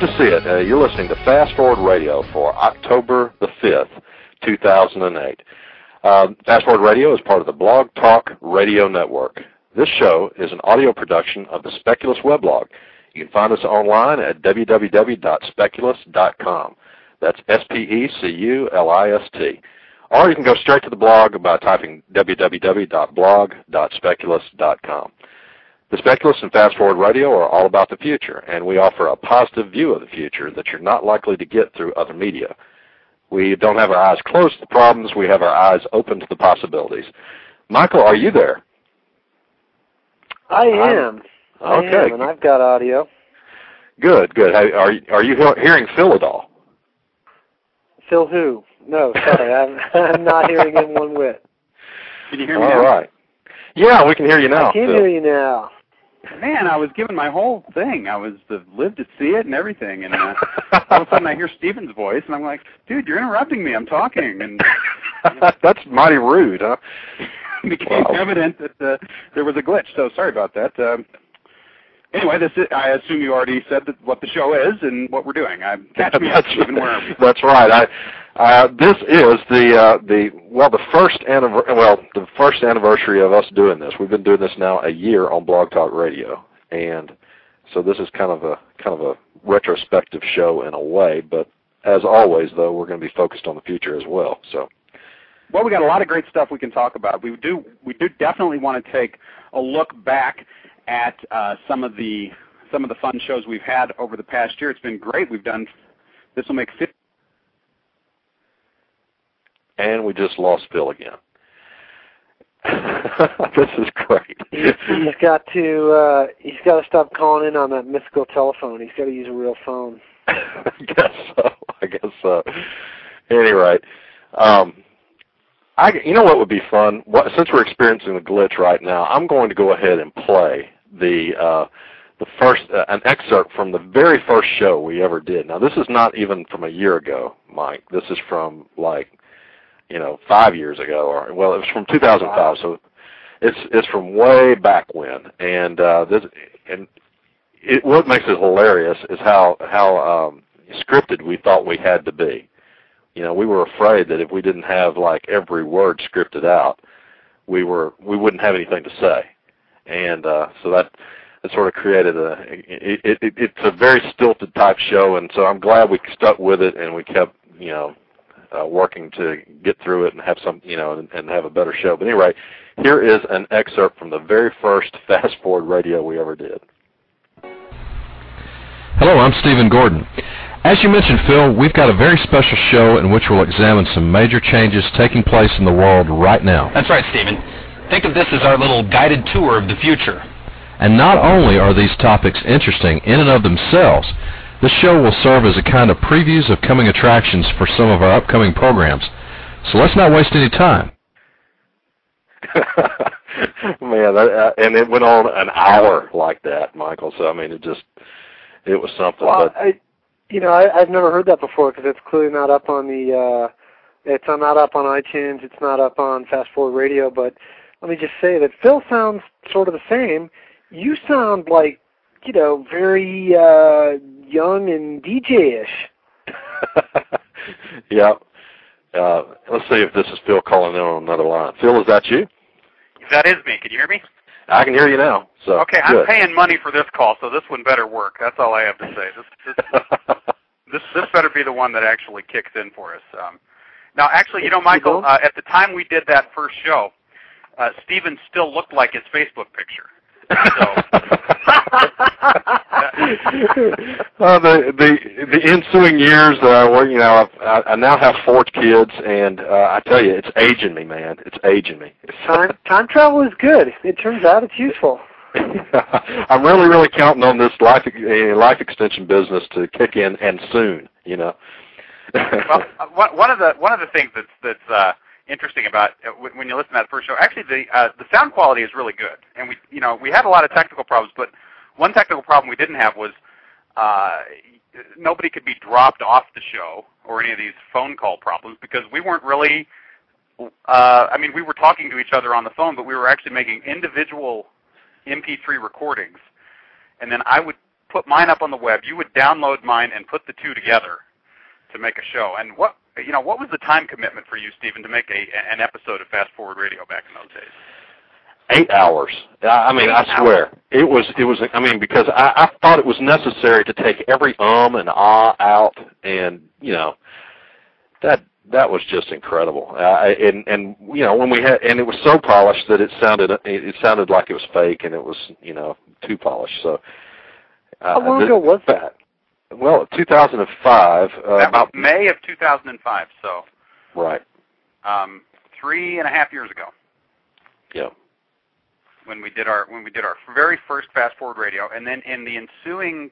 live to see it. Uh, you're listening to Fast Forward Radio for October the 5th, 2008. Uh, Fast Forward Radio is part of the Blog Talk Radio Network. This show is an audio production of the Speculist weblog. You can find us online at www.speculist.com. That's S-P-E-C-U-L-I-S-T. Or you can go straight to the blog by typing www.blog.speculist.com. The Speculist and Fast Forward Radio are all about the future, and we offer a positive view of the future that you're not likely to get through other media. We don't have our eyes closed to the problems, we have our eyes open to the possibilities. Michael, are you there? I am. I Okay. am, and I've got audio. Good, good. Are you, are you hearing Phil at all? Phil who? No, sorry, I'm, I'm not hearing him one whit. Can you hear me All now? right. Yeah, we can hear you now. I can Phil. hear you now. Man, I was given my whole thing. I was to live to see it and everything, and uh, all of a sudden I hear Stephen's voice, and I'm like, "Dude, you're interrupting me. I'm talking." And That's mighty rude, huh? it became Wow. evident that uh, there was a glitch. So sorry about that. Um, anyway, this is, I assume you already said that what the show is and what we're doing. I catch me up, that's, Stephen. Where that's right. I, uh, this is the uh, the well the first anniver- well the first anniversary of us doing this. We've been doing this now a year on Blog Talk Radio, and so this is kind of a kind of a retrospective show in a way. But as always, though, we're going to be focused on the future as well. So Well, we got a lot of great stuff we can talk about. We do we do definitely want to take a look back at uh, some of the some of the fun shows we've had over the past year. It's been great. We've done this will make 50 and we just lost Phil again. this is great. He's, he's got to uh, he's got to stop calling in on that mythical telephone. He's got to use a real phone. I guess so. I guess so. Any rate, um, I you know what would be fun? What, since we're experiencing the glitch right now, I'm going to go ahead and play the uh, the first uh, an excerpt from the very first show we ever did. Now this is not even from a year ago, Mike. This is from like you know five years ago, or well, it was from 2005. So it's it's from way back when, and uh, this and it, what makes it hilarious is how how um, scripted we thought we had to be. You know, we were afraid that if we didn't have like every word scripted out, we were we wouldn't have anything to say, and uh, so that that sort of created a it, it, it, it's a very stilted type show, and so I'm glad we stuck with it and we kept you know uh, working to get through it and have some you know and, and have a better show. But anyway, here is an excerpt from the very first Fast Forward Radio we ever did. Hello, I'm Stephen Gordon. As you mentioned, Phil, we've got a very special show in which we'll examine some major changes taking place in the world right now. That's right, Stephen. Think of this as our little guided tour of the future. And not only are these topics interesting in and of themselves, this show will serve as a kind of previews of coming attractions for some of our upcoming programs. So let's not waste any time. Man, that, uh, and it went on an hour like that, Michael. So I mean, it just it was something. Well, but I, you know, I, I've never heard that before because it's clearly not up on the. uh It's not up on iTunes. It's not up on Fast Forward Radio. But let me just say that Phil sounds sort of the same. You sound like, you know, very uh young and DJ-ish. yeah. Uh, let's see if this is Phil calling in on another line. Phil, is that you? That is me. Can you hear me? I can hear you now. So Okay, I'm good. paying money for this call, so this one better work. That's all I have to say. This this this, this better be the one that actually kicks in for us. Um, now, actually, you know, Michael, uh, at the time we did that first show, uh, Stephen still looked like his Facebook picture. uh, the the the ensuing years, uh, where you know, I've, I, I now have four kids, and uh, I tell you, it's aging me, man. It's aging me. time time travel is good. It turns out it's useful. I'm really, really counting on this life uh, life extension business to kick in, and soon. You know. well, uh, one one of the one of the things that's that's uh, interesting about uh, when you listen to that first show, actually the uh, the sound quality is really good, and we you know we had a lot of technical problems, but one technical problem we didn't have was uh, nobody could be dropped off the show or any of these phone call problems because we weren't really. Uh, I mean, we were talking to each other on the phone, but we were actually making individual MP3 recordings, and then I would put mine up on the web. You would download mine and put the two together to make a show. And what you know, what was the time commitment for you, Stephen, to make a an episode of Fast Forward Radio back in those days? Eight hours. I mean, Eight I swear hours. it was. It was. I mean, because I, I thought it was necessary to take every um and ah out, and you know, that that was just incredible. Uh, and and you know when we had, and it was so polished that it sounded it, it sounded like it was fake, and it was you know too polished. So. Uh, How long th- ago was that? Well, 2005. Uh, about May of 2005. So right. um, three and a half years ago. Yeah. when we did our when we did our very first fast forward radio, and then in the ensuing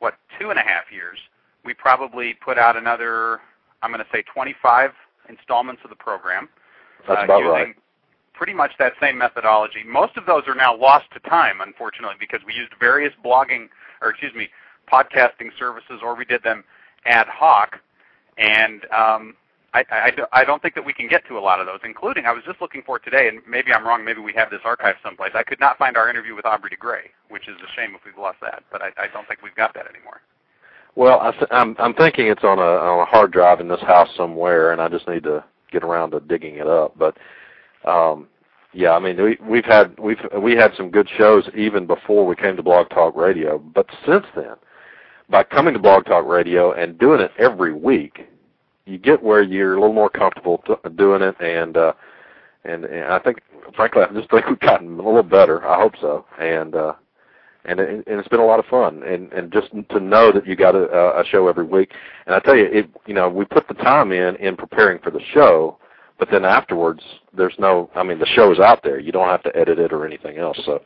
what two and a half years, we probably put out another I'm going to say 25 installments of the program. That's uh, about using right. Pretty much that same methodology. Most of those are now lost to time, unfortunately, because we used various blogging or excuse me, podcasting services, or we did them ad hoc, and um, I, I, I don't think that we can get to a lot of those, including I was just looking for today, and maybe I'm wrong, maybe we have this archived someplace. I could not find our interview with Aubrey de Grey, which is a shame if we've lost that, but I, I don't think we've got that anymore. Well, I th- I'm I'm thinking it's on a on a hard drive in this house somewhere, and I just need to get around to digging it up. But um, yeah, I mean we we've had we've we had some good shows even before we came to Blog Talk Radio. But since then, by coming to Blog Talk Radio and doing it every week, you get where you're a little more comfortable doing it, and uh, and and I think frankly I just think we've gotten a little better. I hope so, and. uh and it, and it's been a lot of fun and and just to know that you got a, a show every week and I tell you it you know we put the time in in preparing for the show but then afterwards there's no I mean the show is out there you don't have to edit it or anything else so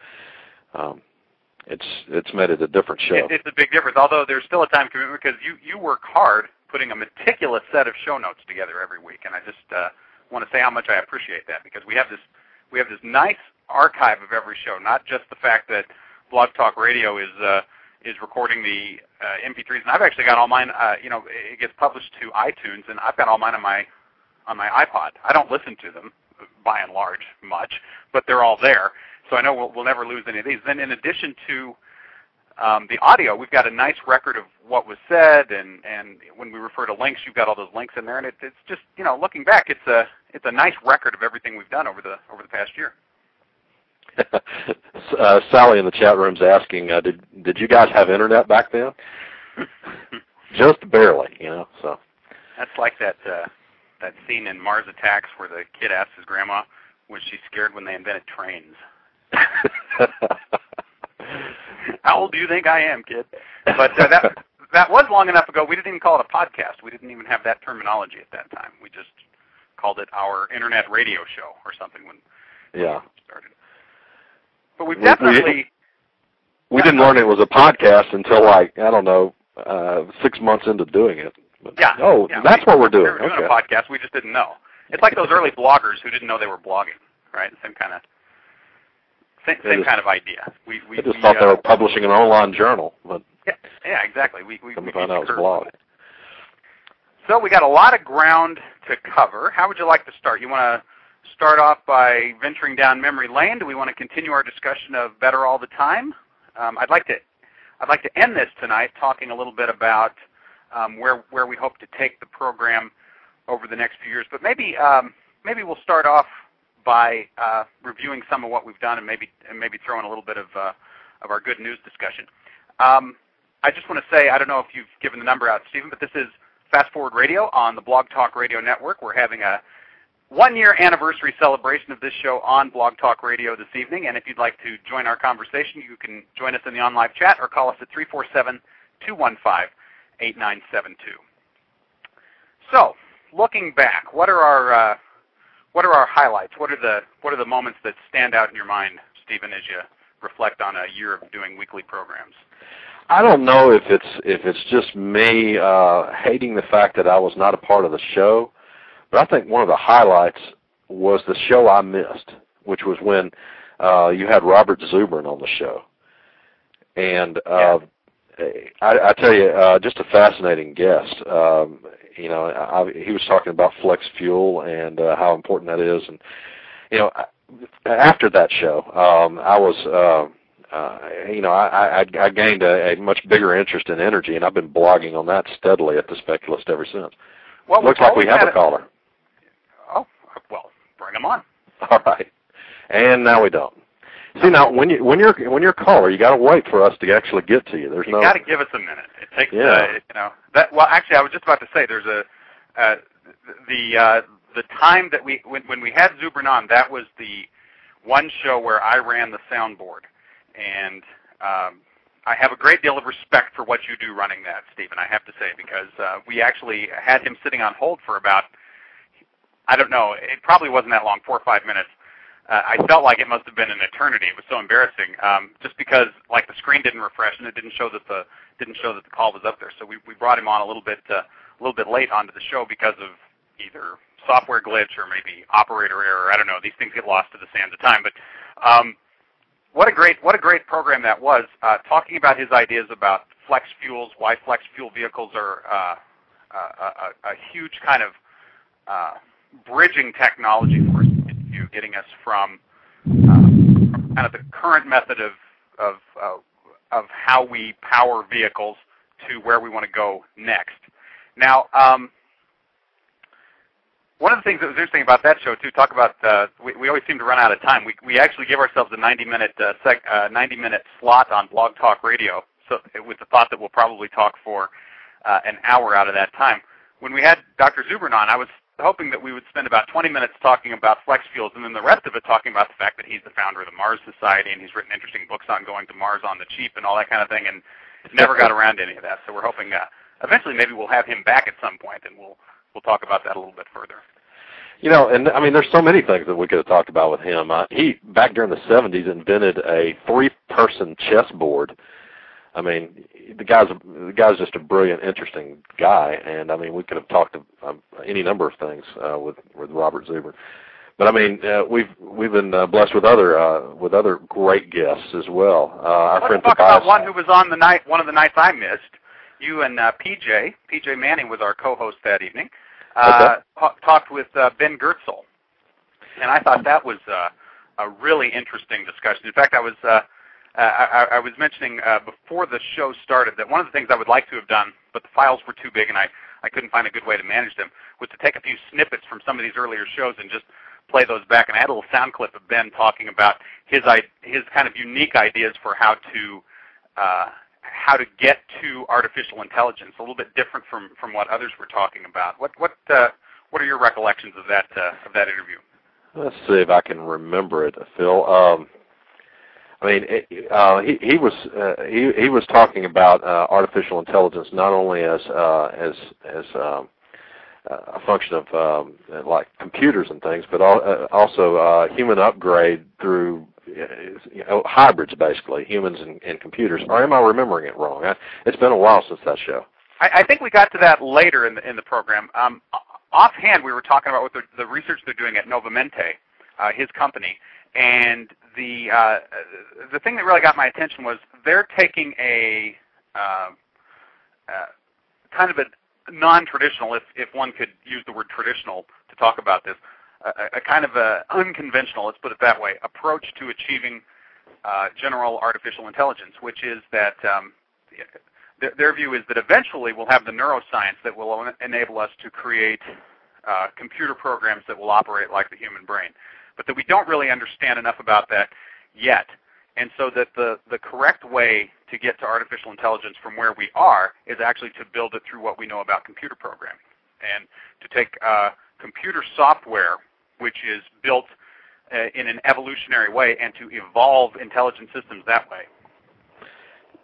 um it's it's made it a different show It, it's a big difference, although there's still a time commitment because you, you work hard putting a meticulous set of show notes together every week, and I just uh, want to say how much I appreciate that because we have this we have this nice archive of every show, not just the fact that Blog Talk Radio is uh, is recording the uh, MP3s, and I've actually got all mine. Uh, you know, it gets published to iTunes, and I've got all mine on my on my iPod. I don't listen to them by and large much, but they're all there. So I know we'll, we'll never lose any of these. Then, in addition to um, the audio, we've got a nice record of what was said, and and when we refer to links, you've got all those links in there, and it, it's just you know looking back, it's a it's a nice record of everything we've done over the over the past year. uh, Sally in the chat room is asking uh, did did you guys have internet back then just barely you know so That's like that uh, that scene in Mars Attacks where the kid asks his grandma, was she scared when they invented trains? How old do you think I am, kid? But uh, that that was long enough ago. We didn't even call it a podcast. We didn't even have that terminology at that time. We just called it our internet radio show or something when yeah we started. But we've We- we definitely we didn't learn it was a podcast until like I don't know uh six months into doing it. But, yeah. Oh, yeah, that's we, what we're doing. We were doing okay. a podcast. We just didn't know. It's like those early bloggers who didn't know they were blogging, right? Same kind of same, same just- kind of idea. We we I just we, thought they uh, were publishing an online journal, but Yeah, yeah, exactly. We we, we beat out it was blog. So we got a lot of ground to cover. How would you like to start? You want to start off by venturing down memory lane? Do we want to continue our discussion of better all the time? Um, I'd like to I'd like to end this tonight talking a little bit about um, where where we hope to take the program over the next few years. But maybe um, maybe we'll start off by uh, reviewing some of what we've done and maybe and maybe throw in a little bit of uh, of our good news discussion. Um, I just want to say I don't know if you've given the number out, Stephen, but this is Fast Forward Radio on the Blog Talk Radio Network. We're having a one year anniversary celebration of this show on Blog Talk Radio this evening. And if you'd like to join our conversation, you can join us in the on live chat or call us at 347 215 8972. So, looking back, what are our uh, what are our highlights? What are the what are the moments that stand out in your mind, Stephen, as you reflect on a year of doing weekly programs? I don't know if it's if it's just me uh hating the fact that I was not a part of the show, but I think one of the highlights was the show I missed, which was when uh you had Robert Zubrin on the show. And uh I, I tell you, uh, just a fascinating guest. Um, you know, I, he was talking about flex fuel and uh, how important that is. And you know, after that show, um, I was uh, uh, you know, I, I, I gained a, a much bigger interest in energy, and I've been blogging on that steadily at the Speculist ever since. Well, Looks like we have had a caller. Oh, well, bring him on. All right, and now we don't. See now, when you when you're when you're a caller, you got to wait for us to actually get to you. There's You no. You got to give us a minute. It takes, Yeah. uh, you know, that. Well, actually, I was just about to say there's a uh, the uh, the time that we when when we had Zubrin on, that was the one show where I ran the soundboard, and um, I have a great deal of respect for what you do running that, Stephen. I have to say because uh, we actually had him sitting on hold for about I don't know, it probably wasn't that long, four or five minutes. Uh, I felt like it must have been an eternity. It was so embarrassing, um, just because like the screen didn't refresh and it didn't show that the didn't show that the call was up there. So we we brought him on a little bit uh, a little bit late onto the show because of either software glitch or maybe operator error. I don't know. These things get lost to the sands of time. But um, what a great what a great program that was. Uh, talking about his ideas about flex fuels, why flex fuel vehicles are uh, a, a, a huge kind of uh, bridging technology for us you, getting us from, uh, from kind of the current method of of uh, of how we power vehicles to where we want to go next. Now, um, one of the things that was interesting about that show too, talk about uh, we, we always seem to run out of time. We we actually give ourselves a 90 minute uh, sec, uh, 90 minute slot on Blog Talk Radio, so with the thought that we'll probably talk for uh, an hour out of that time. When we had Dr. Zubrin on, I was hoping that we would spend about 20 minutes talking about flex fuels, and then the rest of it talking about the fact that he's the founder of the Mars Society and he's written interesting books on going to Mars on the cheap and all that kind of thing, and never got around to any of that. So we're hoping uh, eventually maybe we'll have him back at some point, and we'll we'll talk about that a little bit further. You know, and I mean, there's so many things that we could have talked about with him. Uh, he back during the '70s invented a three-person chessboard. I mean, the guy's the guy's just a brilliant, interesting guy, and I mean, we could have talked of um, any number of things uh, with with Robert Zubrin. But I mean, uh, we've we've been uh, blessed with other uh, with other great guests as well. Uh, our Let's friend talk Tobias. about one who was on the night, one of the nights I missed. You and uh, PJ, PJ Manney was our co-host that evening. Uh, ta- talked with uh, Ben Goertzel, and I thought that was uh, a really interesting discussion. In fact, I was uh, I, I was mentioning uh, before the show started that one of the things I would like to have done, but the files were too big and I I couldn't find a good way to manage them, was to take a few snippets from some of these earlier shows and just play those back. And I had a little sound clip of Ben talking about his his kind of unique ideas for how to uh, how to get to artificial intelligence, a little bit different from from what others were talking about. What what uh, what are your recollections of that uh, of that interview? Let's see if I can remember it, Phil. Um, I mean, it, uh, he he was uh, he he was talking about uh, artificial intelligence not only as uh, as as um, a function of um, like computers and things, but al- uh, also uh, human upgrade through uh, you know, hybrids, basically humans and, and computers. Or am I remembering it wrong? I, it's been a while since that show. I, I think we got to that later in the in the program. Um, offhand, we were talking about what the, the research they're doing at Novamente, uh, his company, and the uh, the thing that really got my attention was they're taking a uh, uh, kind of a non-traditional, if if one could use the word traditional to talk about this, a, a kind of a unconventional, let's put it that way, approach to achieving uh, general artificial intelligence, which is that um, their, their view is that eventually we'll have the neuroscience that will en- enable us to create uh, computer programs that will operate like the human brain, but that we don't really understand enough about that yet. And so that the, the correct way to get to artificial intelligence from where we are is actually to build it through what we know about computer programming. And to take uh, computer software, which is built uh, in an evolutionary way, and to evolve intelligent systems that way.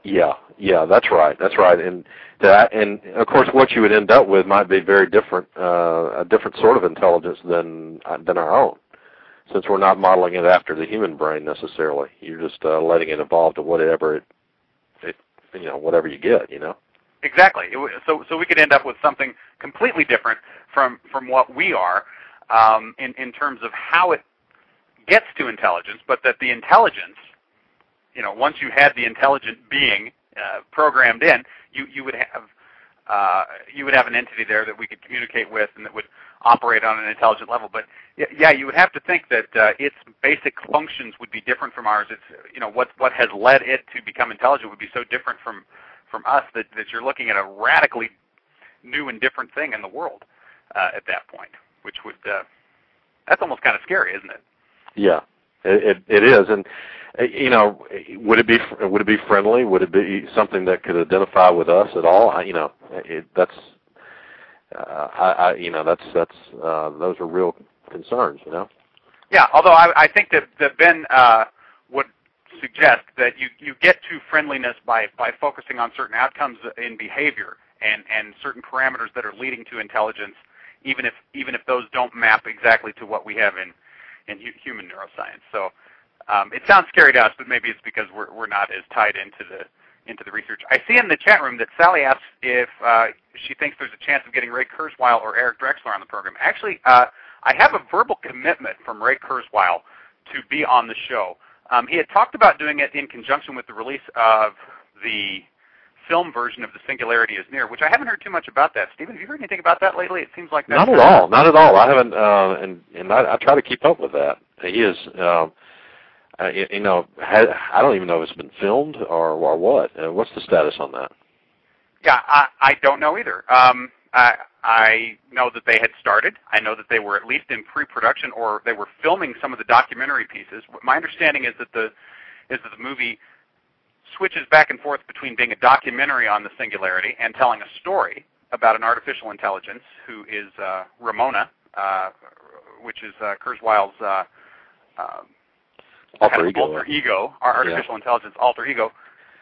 Yeah, yeah, that's right, that's right, and that, and of course, what you would end up with might be very different, uh, a different sort of intelligence than uh, than our own, since we're not modeling it after the human brain necessarily. You're just uh, letting it evolve to whatever it, it, you know, whatever you get, you know. Exactly. So, so we could end up with something completely different from from what we are um, in in terms of how it gets to intelligence, but that the intelligence, you know, once you had the intelligent being uh, programmed in, you you would have uh, you would have an entity there that we could communicate with and that would operate on an intelligent level. But yeah, you would have to think that uh, its basic functions would be different from ours. It's you know what what has led it to become intelligent would be so different from from us that that you're looking at a radically new and different thing in the world uh, at that point, which would uh, that's almost kind of scary, isn't it? Yeah, it it, it is, and you know, would it be would it be friendly? Would it be something that could identify with us at all? I, you know, it, that's uh, I, I you know that's that's uh, those are real concerns. You know. Yeah, although I, I think that that Ben uh, would suggest that you you get to friendliness by by focusing on certain outcomes in behavior and and certain parameters that are leading to intelligence, even if even if those don't map exactly to what we have in in human neuroscience. So um, it sounds scary to us, but maybe it's because we're we're not as tied into the into the research. I see in the chat room that Sally asks if uh, she thinks there's a chance of getting Ray Kurzweil or Eric Drexler on the program. Actually, uh, I have a verbal commitment from Ray Kurzweil to be on the show. Um, he had talked about doing it in conjunction with the release of the film version of The Singularity is Near, which I haven't heard too much about that. Stephen, have you heard anything about that lately? It seems like that's not at all, not at all. I haven't, uh, and and I, I try to keep up with that. He is, um, uh, you, know, ha, I don't even know if it's been filmed or or what. Uh, what's the status on that? Yeah, I, I don't know either. Um, I, I know that they had started. I know that they were at least in pre-production, or they were filming some of the documentary pieces. My understanding is that the is that the movie switches back and forth between being a documentary on the singularity and telling a story about an artificial intelligence who is uh, Ramona, uh, which is uh, Kurzweil's uh, uh, alter ego. alter ego, our artificial yeah. intelligence alter ego,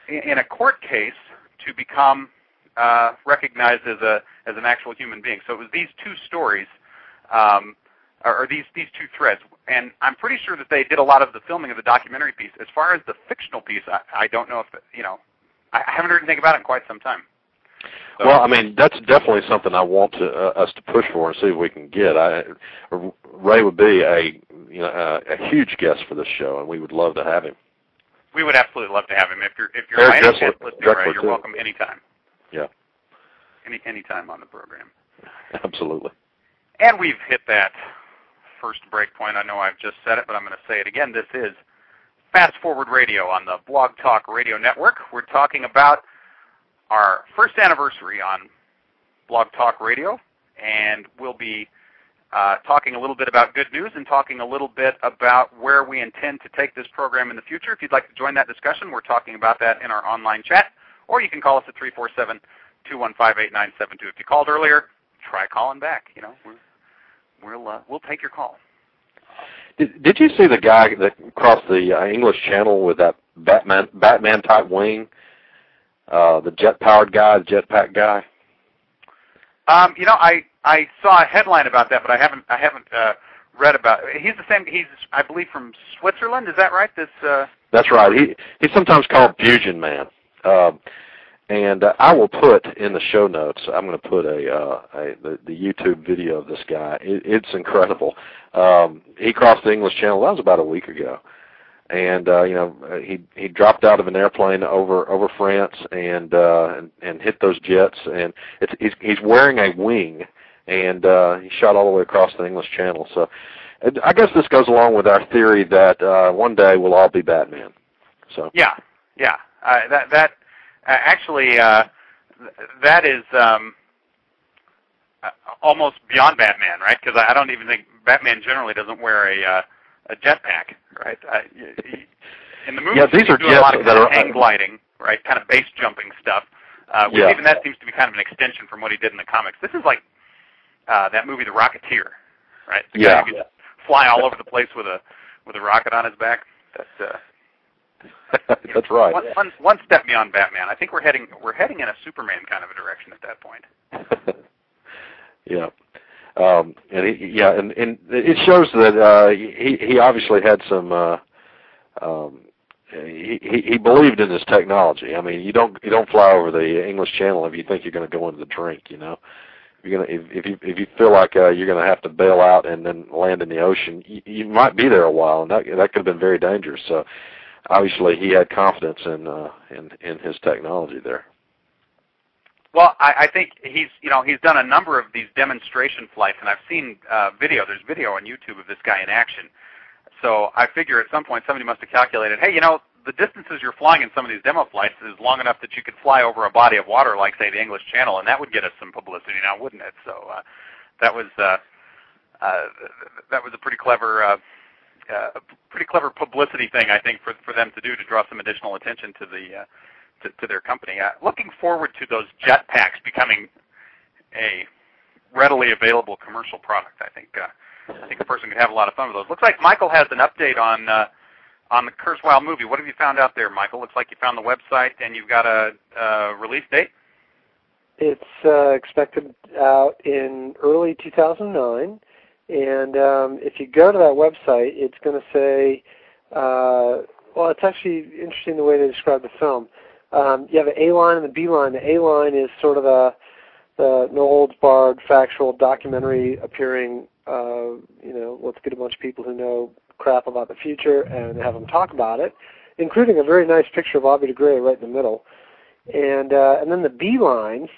in, in, a court case to become uh, recognized as a as an actual human being. So it was these two stories. Um, or, these these two threads. And I'm pretty sure that they did a lot of the filming of the documentary piece. As far as the fictional piece, I, I don't know if you know. I haven't heard anything about it in quite some time. So, well, I mean, that's definitely something I want to, uh, us to push for and see if we can get. I, Ray would be a you know a, a huge guest for this show, and we would love to have him. We would absolutely love to have him. If you're if you're any chance listening, Ray, you're too. welcome anytime. Yeah. Any anytime on the program. Absolutely. And we've hit that first break point. I know I've just said it, but I'm going to say it again. This is Fast Forward Radio on the Blog Talk Radio Network. We're talking about our first anniversary on Blog Talk Radio, and we'll be uh, talking a little bit about good news and talking a little bit about where we intend to take this program in the future. If you'd like to join that discussion, we're talking about that in our online chat, or you can call us at 347 215 8972. If you called earlier, try calling back. You know, we'll uh, we'll take your call. Did Did you see the guy that crossed the uh, English Channel with that Batman Batman type wing? Uh, the jet powered guy, the jetpack guy. Um, you know, I I saw a headline about that, but I haven't I haven't uh, read about. It. He's the same. He's I believe from Switzerland. Is that right? This. Uh, That's right. He he's sometimes called Fusion Man. Uh, and uh, I will put in the show notes. I'm going to put a, uh, a the, the YouTube video of this guy. It, it's incredible. Um, he crossed the English Channel. That was about a week ago, and uh, you know he he dropped out of an airplane over over France and uh, and, and hit those jets. And it's he's he's wearing a wing, and uh, he shot all the way across the English Channel. So. I guess this goes along with our theory that uh, one day we'll all be Batman. So yeah, yeah, uh, that that actually, uh, that is um, uh, almost beyond Batman, right? Because I don't even think Batman generally doesn't wear a uh, a jetpack, right? Uh, in the movie, yeah, these are do a lot of kind of hang gliding, right? Kind of base jumping stuff. Uh, which yeah. even that seems to be kind of an extension from what he did in the comics. This is like uh, that movie, The Rocketeer, right? The yeah. Guy who could fly all over the place with a with a rocket on his back. That uh, That's right. One, one, one step beyond Batman. I think we're heading we're heading in a Superman kind of a direction at that point. yeah. Um, and he, yeah, and, and it shows that uh, he he obviously had some. Uh, um, he, he believed in this technology. I mean, you don't you don't fly over the English Channel if you think you're going to go into the drink. You know, you're gonna if, if you if you feel like uh, you're to have to bail out and then land in the ocean, you, you might be there a while, and that that could have been very dangerous. So obviously he had confidence in uh, in in his technology there. Well, I, I think he's you know he's done a number of these demonstration flights, and I've seen uh, video. There's video on YouTube of this guy in action. So I figure at some point somebody must have calculated, hey, you know, the distances you're flying in some of these demo flights is long enough that you could fly over a body of water, like say the English Channel, and that would get us some publicity now, wouldn't it? So uh, that was uh, uh, that was a pretty clever. Uh, uh, pretty clever publicity thing, I think, for for them to do to draw some additional attention to the uh, to, to their company. Uh, looking forward to those jetpacks becoming a readily available commercial product. I think uh, I think a person could have a lot of fun with those. Looks like Michael has an update on uh, on the Kurzweil movie. What have you found out there, Michael? Looks like you found the website and you've got a, a release date. It's uh, expected out in early 2009, and um, if you go to that website, it's going to say, uh, well, it's actually interesting the way they describe the film. Um, you have an A line and the B line. The A line is sort of a the no holds barred factual documentary appearing uh, you know, let's get a bunch of people who know crap about the future and have them talk about it, including a very nice picture of Aubrey de Grey right in the middle. And uh, and then the B line,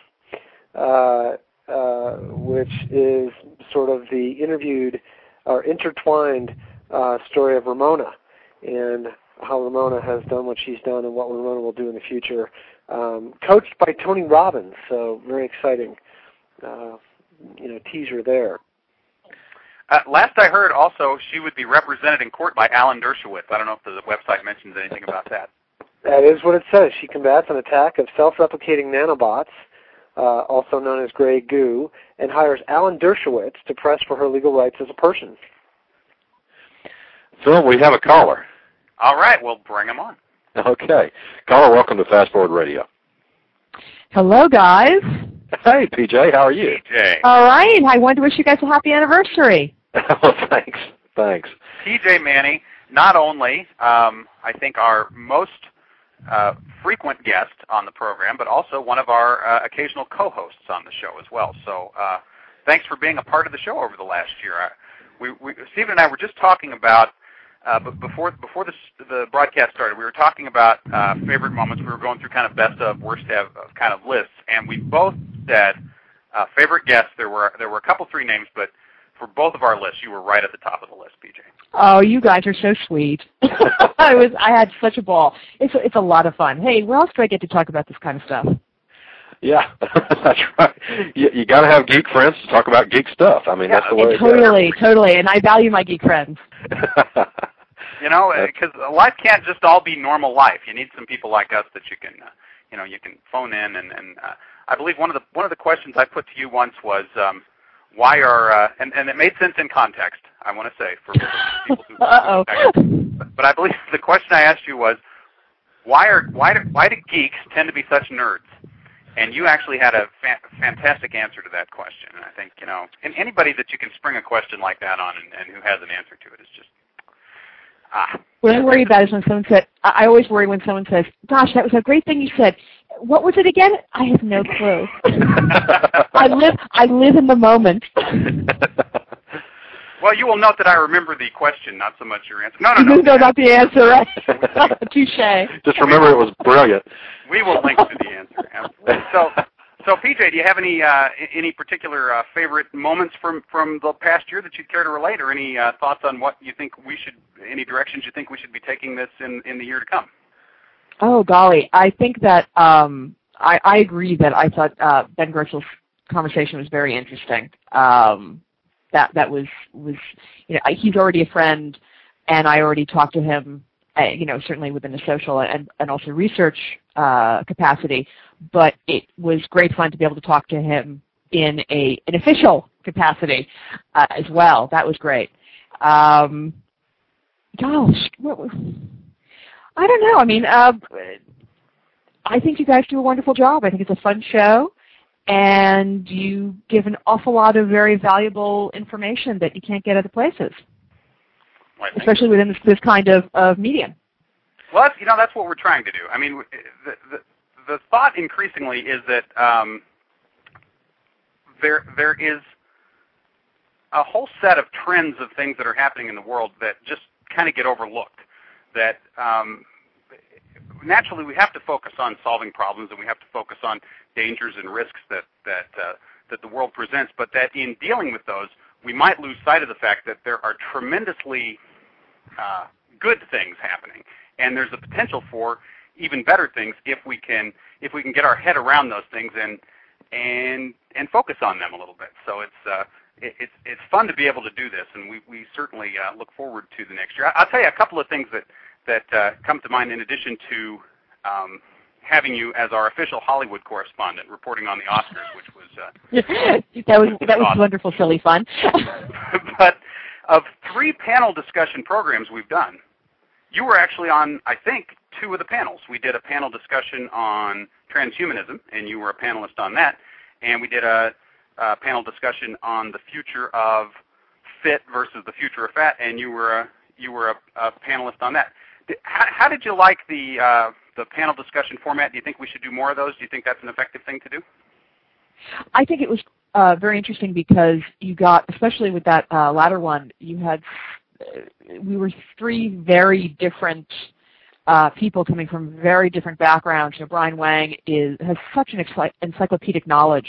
uh, uh, which is sort of the interviewed or intertwined uh, story of Ramona and how Ramona has done what she's done and what Ramona will do in the future. Um, coached by Tony Robbins, so very exciting, uh, you know, teaser there. Uh, last I heard, also she would be represented in court by Alan Dershowitz. I don't know if the website mentions anything about that. That is what it says. She combats an attack of self-replicating nanobots, uh, also known as gray goo, and hires Alan Dershowitz to press for her legal rights as a person. Phil, we have a caller. All right, we'll bring him on. Okay. Caller, welcome to Fast Forward Radio. Hello, guys. Hey, PJ, how are you? PJ. All right. I wanted to wish you guys a happy anniversary. well, thanks. Thanks. PJ Manney, not only um, I think our most uh, frequent guest on the program, but also one of our uh, occasional co-hosts on the show as well. So uh, thanks for being a part of the show over the last year. I, we, we, Stephen and I were just talking about, uh, but before before this, the broadcast started, we were talking about uh, favorite moments. We were going through kind of best of, worst of kind of lists, and we both said uh, favorite guests. There were there were a couple three names, but for both of our lists, you were right at the top of the list, PJ. Oh, you guys are so sweet. I was I had such a ball. It's a, it's a lot of fun. Hey, where else do I get to talk about this kind of stuff? Yeah, that's right. You, you got to have geek friends to talk about geek stuff. I mean, Yeah, that's the way. it totally, totally. And I value my geek friends. You know, because life can't just all be normal life. You need some people like us that you can, uh, you know, you can phone in and and uh, I believe one of the one of the questions I put to you once was, um, why are uh, and and it made sense in context. I want to say for people who. Uh oh. But, I believe the question I asked you was, why are why do why do geeks tend to be such nerds? And you actually had a fa- fantastic answer to that question. And I think you know, and anybody that you can spring a question like that on and, and who has an answer to it is just ah. What I worry about is when someone said, I always worry when someone says, gosh, that was a great thing you said. What was it again? I have no clue. I live, I live in the moment. Well, you will note that I remember the question, not so much your answer. No, no, no. no, not the answer, right? Touche. Just remember, it was brilliant. We will link to the answer. Absolutely. So, so PJ, do you have any uh, any particular uh, favorite moments from from the past year that you'd care to relate, or any uh, thoughts on what you think we should, any directions you think we should be taking this in in the year to come? Oh golly, I think that um, I, I agree that I thought uh, Ben Goertzel's conversation was very interesting. Um, that that was was you know I- he's already a friend, and I already talked to him. Uh, you know, certainly within the social and and also research uh, capacity. But it was great fun to be able to talk to him in a an official capacity uh, as well. That was great. Um, gosh, what was? I don't know. I mean, uh, I think you guys do a wonderful job. I think it's a fun show, and you give an awful lot of very valuable information that you can't get other places, Well, especially within this, this kind of, of medium. Well, that's, you know, that's what we're trying to do. I mean, the the, the thought increasingly is that um, there there is a whole set of trends of things that are happening in the world that just kind of get overlooked. That um, naturally we have to focus on solving problems and we have to focus on dangers and risks that that uh, that the world presents. But that in dealing with those, we might lose sight of the fact that there are tremendously uh, good things happening, and there's a potential for even better things if we can if we can get our head around those things and and and focus on them a little bit. So it's uh, it, it's it's fun to be able to do this, and we we certainly uh, look forward to the next year. I'll tell you a couple of things that that uh, come to mind in addition to um, having you as our official Hollywood correspondent reporting on the Oscars, which was uh, that was that was awesome. wonderful, silly fun. but of three panel discussion programs we've done, you were actually on, I think, two of the panels. We did a panel discussion on transhumanism, and you were a panelist on that, and we did a, a panel discussion on the future of fit versus the future of fat, and you were a you were a, a panelist on that. How, how, did you like the uh, the panel discussion format? Do you think we should do more of those? Do you think that's an effective thing to do? I think it was uh, very interesting because you got, especially with that uh, latter one, you had uh, we were three very different uh, people coming from very different backgrounds. You know, Brian Wang is has such an encyclopedic knowledge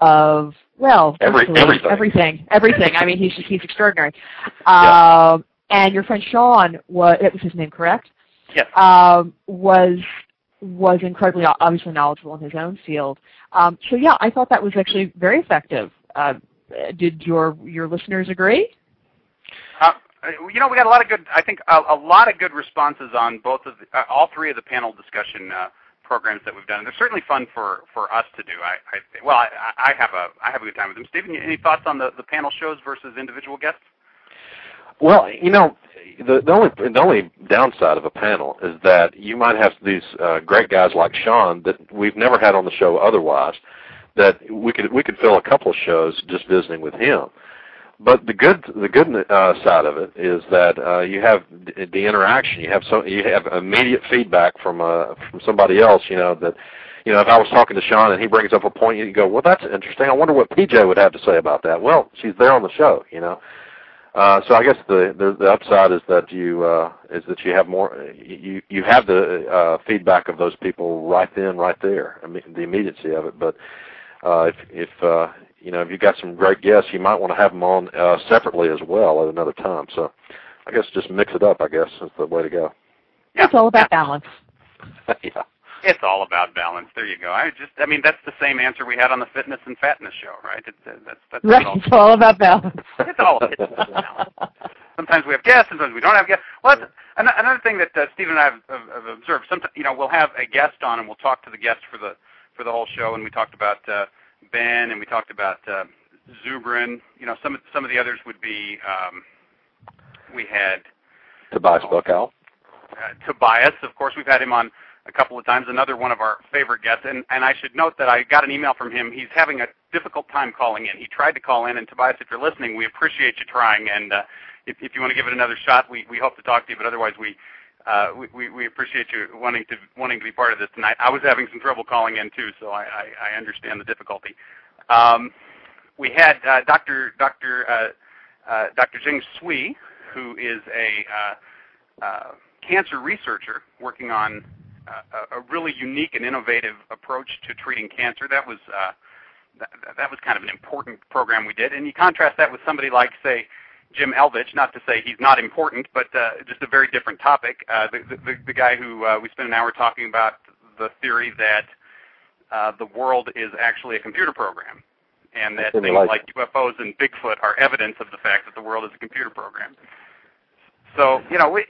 of well, Every, everything. everything, everything. I mean, he's just, he's extraordinary. Yeah. Um, and your friend Sean was that was his name, correct? Yes. Um, was was incredibly obviously knowledgeable in his own field. Um, so yeah, I thought that was actually very effective. Uh, did your your listeners agree? Uh, you know, we got a lot of good. I think a, a lot of good responses on both of the, uh, all three of the panel discussion uh, programs that we've done. They're certainly fun for for us to do. I, I well, I, I have a I have a good time with them. Stephen, any thoughts on the the panel shows versus individual guests? Well, you know, the, the only the only downside of a panel is that you might have these uh, great guys like Sean that we've never had on the show otherwise. That we could we could fill a couple of shows just visiting with him. But the good the good uh, side of it is that uh, you have the, interaction. You have so you have immediate feedback from uh, from somebody else. You know that you know if I was talking to Sean and he brings up a point, you go, well, that's interesting. I wonder what PJ would have to say about that. Well, she's there on the show. You know. Uh, so I guess the, the the upside is that you uh, is that you have more you you have the uh, feedback of those people right then right there I mean the immediacy of it but uh, if if uh, you know if you've got some great guests you might want to have them on uh, separately as well at another time so I guess just mix it up I guess is the way to go yeah. it's all about balance yeah it's all about balance. There you go. I just, I mean, that's the same answer we had on the fitness and fatness show, right? It's, uh, that's, that's right. All, it's all about balance. It's all about balance. Sometimes we have guests, sometimes we don't have guests. Well, that's, another thing that uh, Stephen and I have, have, have observed. Sometimes, you know, we'll have a guest on, and we'll talk to the guest for the for the whole show, and we talked about uh, Ben, and we talked about uh, Zubrin. You know, some of some of the others would be. Um, we had Tobias Buckhouse. Uh, Tobias, of course, we've had him on a couple of times. Another one of our favorite guests, and, and I should note that I got an email from him. He's having a difficult time calling in. He tried to call in, and Tobias, if you're listening, we appreciate you trying. And uh, if, if you want to give it another shot, we, we hope to talk to you. But otherwise, we, uh, we, we appreciate you wanting to wanting to be part of this tonight. I was having some trouble calling in too, so I, I, I understand the difficulty. Um, we had uh, Dr. Dr. Uh, uh, Dr. Jing Sui, who is a uh, uh, cancer researcher working on a, a really unique and innovative approach to treating cancer. That was that, that was kind of an important program we did. And you contrast that with somebody like, say, Jim Elvidge. Not to say he's not important, but uh, just a very different topic. Uh, the, the, the guy who uh, we spent an hour talking about the theory that uh, the world is actually a computer program, and that things like UFOs and Bigfoot are evidence of the fact that the world is a computer program. So you know, we,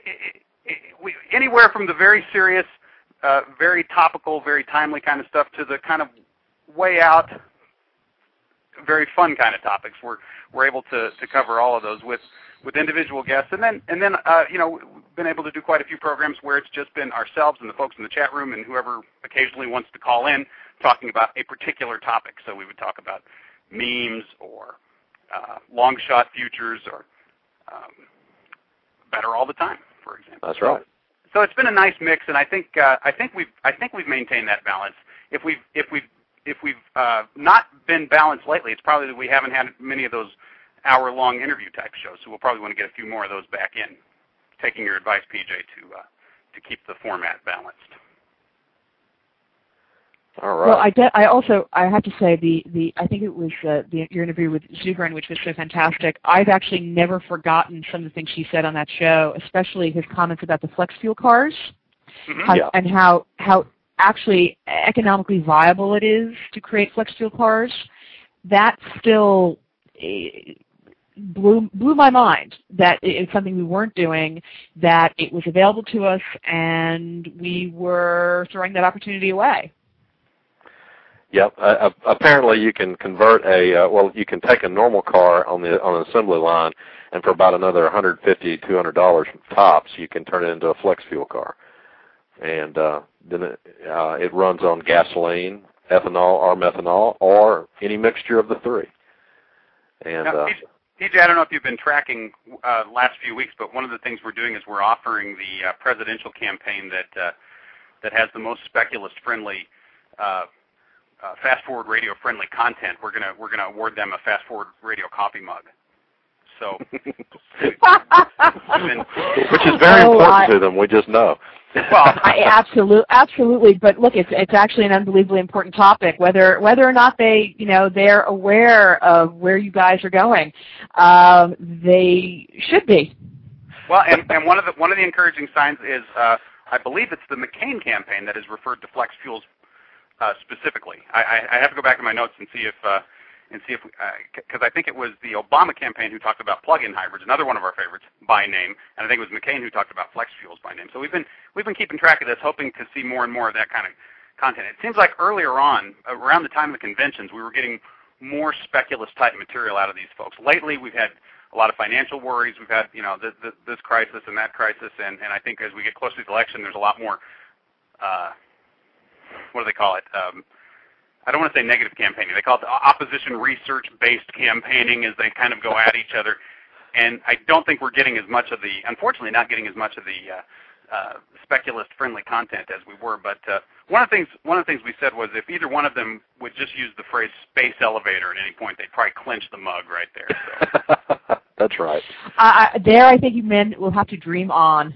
we, anywhere from the very serious uh, very topical, very timely kind of stuff to the kind of way out, very fun kind of topics. We're we're able to to cover all of those with with individual guests, and then and then uh, you know we've been able to do quite a few programs where it's just been ourselves and the folks in the chat room and whoever occasionally wants to call in talking about a particular topic. So we would talk about memes or uh, long shot futures or um, better all the time, for example. That's right so it's been a nice mix, and I think uh, I think we've I think we've maintained that balance. If we've if we've if we've uh, not been balanced lately, it's probably that we haven't had many of those hour-long interview type shows. So we'll probably want to get a few more of those back in. Taking your advice, PJ, to uh, to keep the format balanced. All right. Well, I, de- I also I have to say the the I think it was uh, the, your interview with Zubrin, which was so fantastic. I've actually never forgotten some of the things she said on that show, especially his comments about the flex fuel cars Mhm. how, Yeah. and how how actually economically viable it is to create flex fuel cars. That still eh, blew blew my mind that it- it's something we weren't doing, that it was available to us, and we were throwing that opportunity away. Yep. Uh, uh, apparently, you can convert a uh, well. You can take a normal car on the on an assembly line, and for about another 150 200 dollars tops, you can turn it into a flex fuel car, and uh, then it, uh, it runs on gasoline, ethanol, or methanol, or any mixture of the three. And Now, uh, PJ, I don't know if you've been tracking uh, last few weeks, but one of the things we're doing is we're offering the uh, presidential campaign that uh, that has the most speculist-friendly, uh, uh, fast-forward radio-friendly content. We're gonna we're gonna award them a fast-forward radio coffee mug. So, which is very Oh, important I- to them. We just know. Well, I, absolutely, absolutely. But look, it's it's actually an unbelievably important topic. Whether whether or not they, you know, they're aware of where you guys are going, um, they should be. Well, and, and one of the one of the encouraging signs is uh, I believe it's the McCain campaign that has referred to flex fuels uh, specifically. I, I, I have to go back to my notes and see if uh, and see if because I think it was the Obama campaign who talked about plug-in hybrids, another one of our favorites by name, and I think it was McCain who talked about flex fuels by name. So we've been we've been keeping track of this, hoping to see more and more of that kind of content. It seems like earlier on, around the time of the conventions, we were getting more speculative type material out of these folks. Lately, we've had a lot of financial worries. We've had, you know, this, this, this crisis and that crisis, and, and I think as we get closer to the election, there's a lot more, uh, what do they call it? Um, I don't want to say negative campaigning. They call it the opposition research-based campaigning as they kind of go at each other. And I don't think we're getting as much of the, unfortunately, not getting as much of the uh, uh, speculist-friendly content as we were. But uh, one of the things, one of the things we said was if either one of them would just use the phrase "space elevator" at any point, they'd probably clinch the mug right there. So. That's right. Uh, there, I think you men will have to dream on.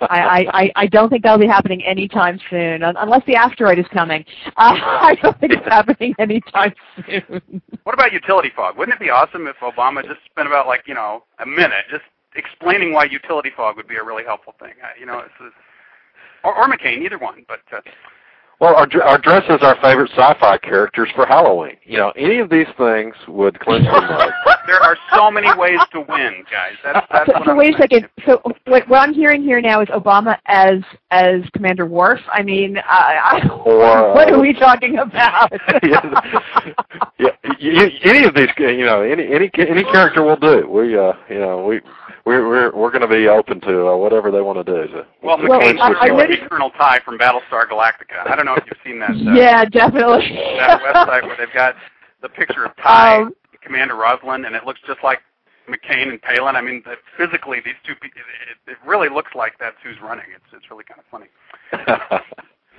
I, I, I don't think that'll be happening anytime soon, un- unless the asteroid is coming. Uh, I don't think it's happening anytime soon. What about utility fog? Wouldn't it be awesome if Obama just spent about like you know a minute just explaining why utility fog would be a really helpful thing? You know, it's, it's or, or McCain, either one. But uh, Well, our, dr- our dresses our favorite sci-fi characters for Halloween. You know, any of these things would clinch the mug. there are so many ways to win, guys. That's that's so, what so wait a second. So what, what I'm hearing here now is Obama as as Commander Worf. I mean, I, I, Or, what uh, are we talking about? yeah, yeah, y- y- any of these, you know, any any any character will do. We, uh, you know, we we're we're we're going to be open to uh, whatever they want to do. So, Well, Well, McCain's I- I working with noticed- Colonel Tigh from Battlestar Galactica. I don't know if you've seen that. Uh, yeah, definitely. that website where they've got the picture of Tigh, Um, Commander Roslin, and it looks just like McCain and Palin. I mean, that physically, these two people, it, it really looks like that's who's running. It's it's really kind of funny.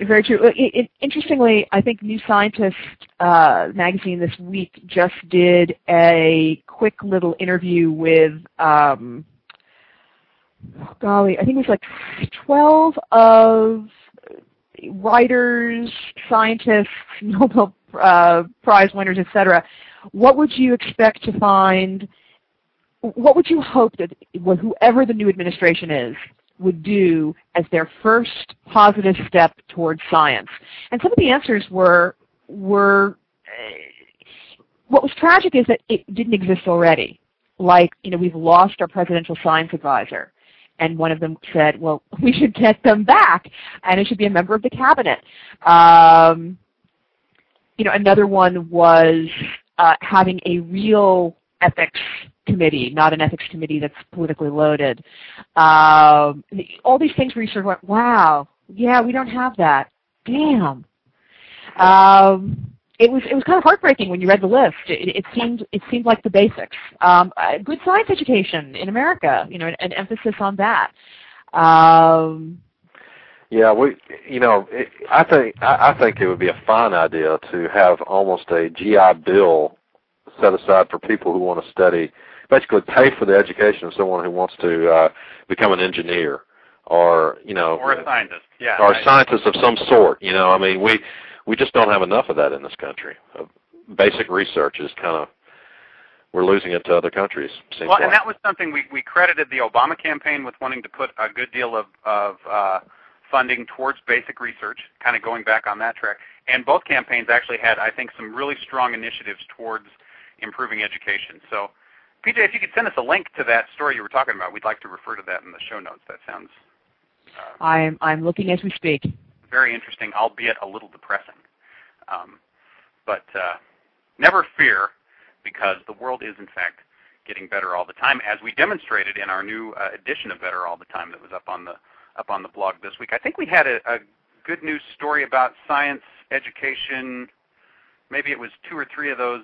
Very true. It, it, interestingly, I think New Scientist uh, magazine this week just did a quick little interview with, um, golly, I think it was like 12 of writers, scientists, Nobel uh, Prize winners, etc. What would you expect to find? What would you hope that whoever the new administration is would do as their first positive step towards science? And some of the answers were were uh, what was tragic is that it didn't exist already. Like, you know, we've lost our presidential science advisor. And one of them said, well, we should get them back, and it should be a member of the cabinet. Um, you know, another one was uh, having a real ethics committee, not an ethics committee that's politically loaded. Um, all these things where you sort of went, wow, yeah, we don't have that. Damn. Um, it was it was kind of heartbreaking when you read the list. It, it seemed it seemed like the basics. Um, uh, good science education in America, you know, an, an emphasis on that. Um, Yeah, we, you know, it, I think I, I think it would be a fine idea to have almost a GI Bill set aside for people who want to study, basically pay for the education of someone who wants to uh, become an engineer or you know, or a scientist, yeah, or a scientist of some sort. You know, I mean, we we just don't have enough of that in this country. Uh, basic research is kind of we're losing it to other countries. Seems well, like. and that was something we we credited the Obama campaign with wanting to put a good deal of of uh, funding towards basic research, kind of going back on that track. And both campaigns actually had, I think, some really strong initiatives towards improving education. So, PJ, if you could send us a link to that story you were talking about, we'd like to refer to that in the show notes. That sounds. Uh, I'm I'm looking as we speak. Very interesting, albeit a little depressing. Um, but uh, never fear, because the world is in fact getting better all the time, as we demonstrated in our new uh, edition of Better All the Time that was up on the up on the blog this week. I think we had a, a good news story about science education. Maybe it was two or three of those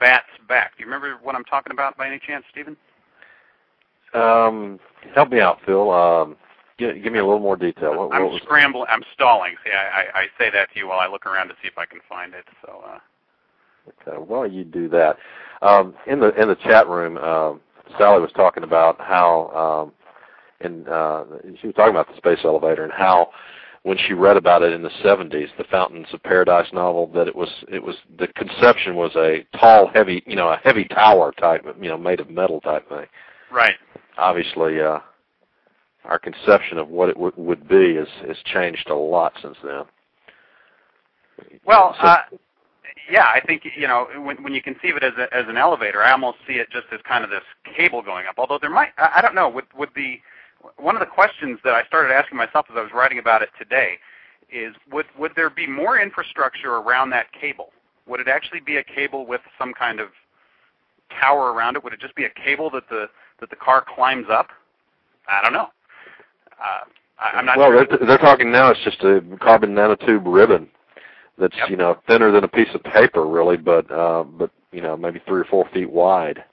bats back. Do you remember what I'm talking about by any chance, Stephen? Um, help me out, Phil. Um, give, give me a little more detail. What, I'm what scrambling. I'm stalling. See, I, I, I say that to you while I look around to see if I can find it. So. Uh, Okay, well, you do that. Um, in the in the chat room, um, Sally was talking about how, um, and uh, she was talking about the space elevator and how, when she read about it in the 70s, the Fountains of Paradise novel, that it was it was the conception was a tall, heavy, you know, a heavy tower type, you know, made of metal type thing. right. Obviously, uh, our conception of what it w- would be has has changed a lot since then. Well, So- uh, yeah, I think you know when when you conceive it as a, as an elevator, I almost see it just as kind of this cable going up. Although there might, I, I don't know, would would the one of the questions that I started asking myself as I was writing about it today is would would there be more infrastructure around that cable? Would it actually be a cable with some kind of tower around it? Would it just be a cable that the that the car climbs up? I don't know. Uh, I, I'm not well, sure. they're, they're talking now. It's just a carbon nanotube ribbon that's Yep. you know thinner than a piece of paper, really, but uh, but you know maybe three or four feet wide.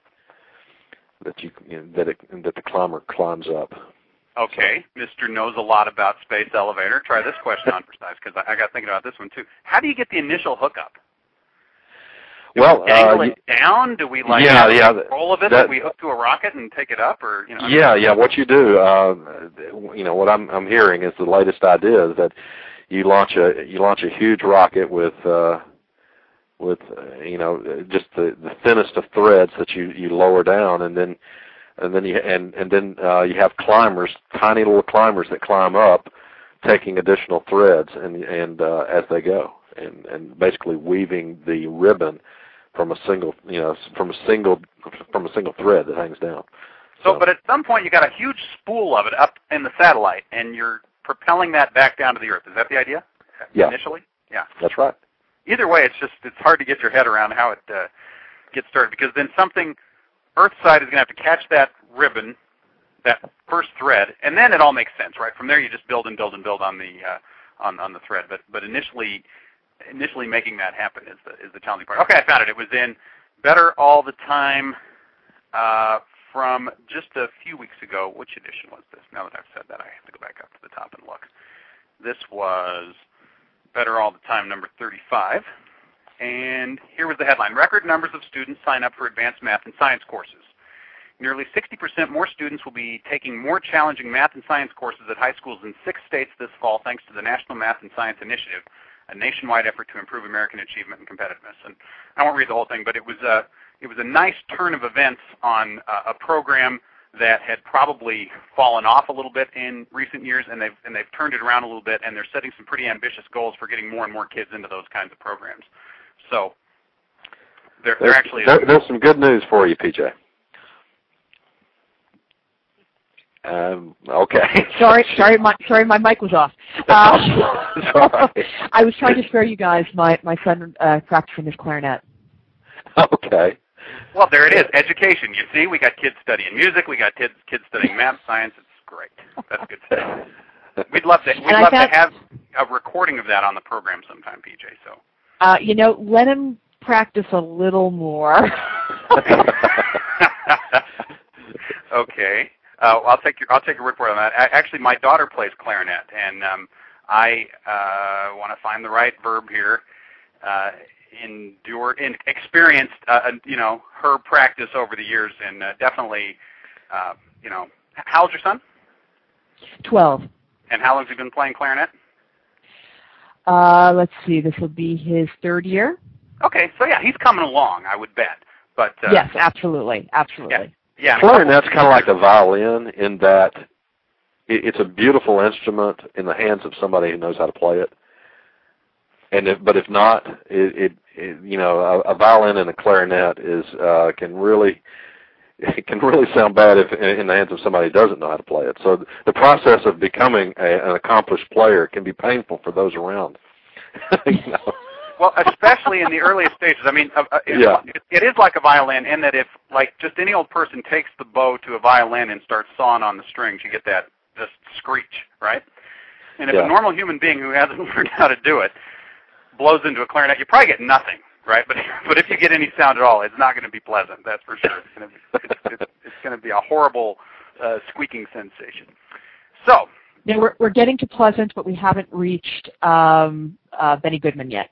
That you, you know, that it, that the climber climbs up. Okay, Mr. knows a lot about space elevator. Try this question on for size because I, I got thinking about this one too. How do you get the initial hookup? Do Well, we dangle uh, it down? Do we like yeah, yeah, control of it? that- we hook to a rocket and take it up, or you know? Yeah, yeah. What you do, uh, you know, what I'm I'm hearing is the latest idea is that you launch a you launch a huge rocket with uh, with uh, you know just the the thinnest of threads that you you lower down, and then and then you and and then uh, you have climbers, tiny little climbers that climb up, taking additional threads and and uh, as they go, and and basically weaving the ribbon from a single you know from a single from a single thread that hangs down. So, but at some point you got a huge spool of it up in the satellite, and you're propelling that back down to the Earth. Is that the idea? Yeah. Initially. Yeah. That's right. Either way, it's just it's hard to get your head around how it uh, gets started because then something Earth side is going to have to catch that ribbon, that first thread, and then it all makes sense, right? From there, you just build and build and build on the uh, on on the thread. But but initially, initially making that happen is the is the challenging part. Okay, I found it. It was in Better All the Time uh, from just a few weeks ago. Which edition was this? Now that I've said that, I have to go back up to the top and look. This was Better All the Time number 35. And here was the headline. Record numbers of students sign up for advanced math and science courses. Nearly 60% more students will be taking more challenging math and science courses at high schools in six states this fall thanks to the National Math and Science Initiative, a nationwide effort to improve American achievement and competitiveness. And I won't read the whole thing, but it was a, it was a nice turn of events on uh, a program that had probably fallen off a little bit in recent years, and they've and they've turned it around a little bit, and they're setting some pretty ambitious goals for getting more and more kids into those kinds of programs. So there, there actually there's some good news for you, PJ. Um, okay. Sorry, sorry, my sorry, my mic was off. Uh, It's. I was trying to spare you guys my my son uh, practicing his clarinet. Okay. Well, there it is, education. You see, we got kids studying music, we got kids kids studying math, science. It's great. That's good stuff. We'd love to we'd And I love to have a recording of that on the program sometime, PJ. So Uh, you know, let him practice a little more. okay. Uh, I'll take your I'll take your word for it on that. A- Actually, my daughter plays clarinet, and um, I uh, want to find the right verb here. Uh, endure, in, experienced, uh, uh, you know, her practice over the years, and uh, definitely, uh, you know, how old's your son? Twelve. And how long has he been playing clarinet? Uh, let's see. This will be his third year. Okay, so yeah, he's coming along. I would bet. But uh, yes, absolutely, absolutely. yeah, Clarinet's kind of like the violin in that it, it's a beautiful instrument in the hands of somebody who knows how to play it. And if, but if not, it, it, it you know, a, a violin and a clarinet is uh, can really it can really sound bad if in the hands of somebody who doesn't know how to play it. So the process of becoming a, an accomplished player can be painful for those around. you know? Well, especially in the earliest stages. I mean, uh, uh, it's, Yeah. it, it is like a violin in that if, like, just any old person takes the bow to a violin and starts sawing on the strings, you get that just screech, right? And if Yeah. a normal human being who hasn't learned how to do it blows into a clarinet, you probably get nothing, right? But but if you get any sound at all, it's not going to be pleasant. That's for sure. It's going to be it's, it's, it's going to be a horrible uh, squeaking sensation. So Yeah, we're we're getting to Pleasant, but we haven't reached um, uh, Benny Goodman yet.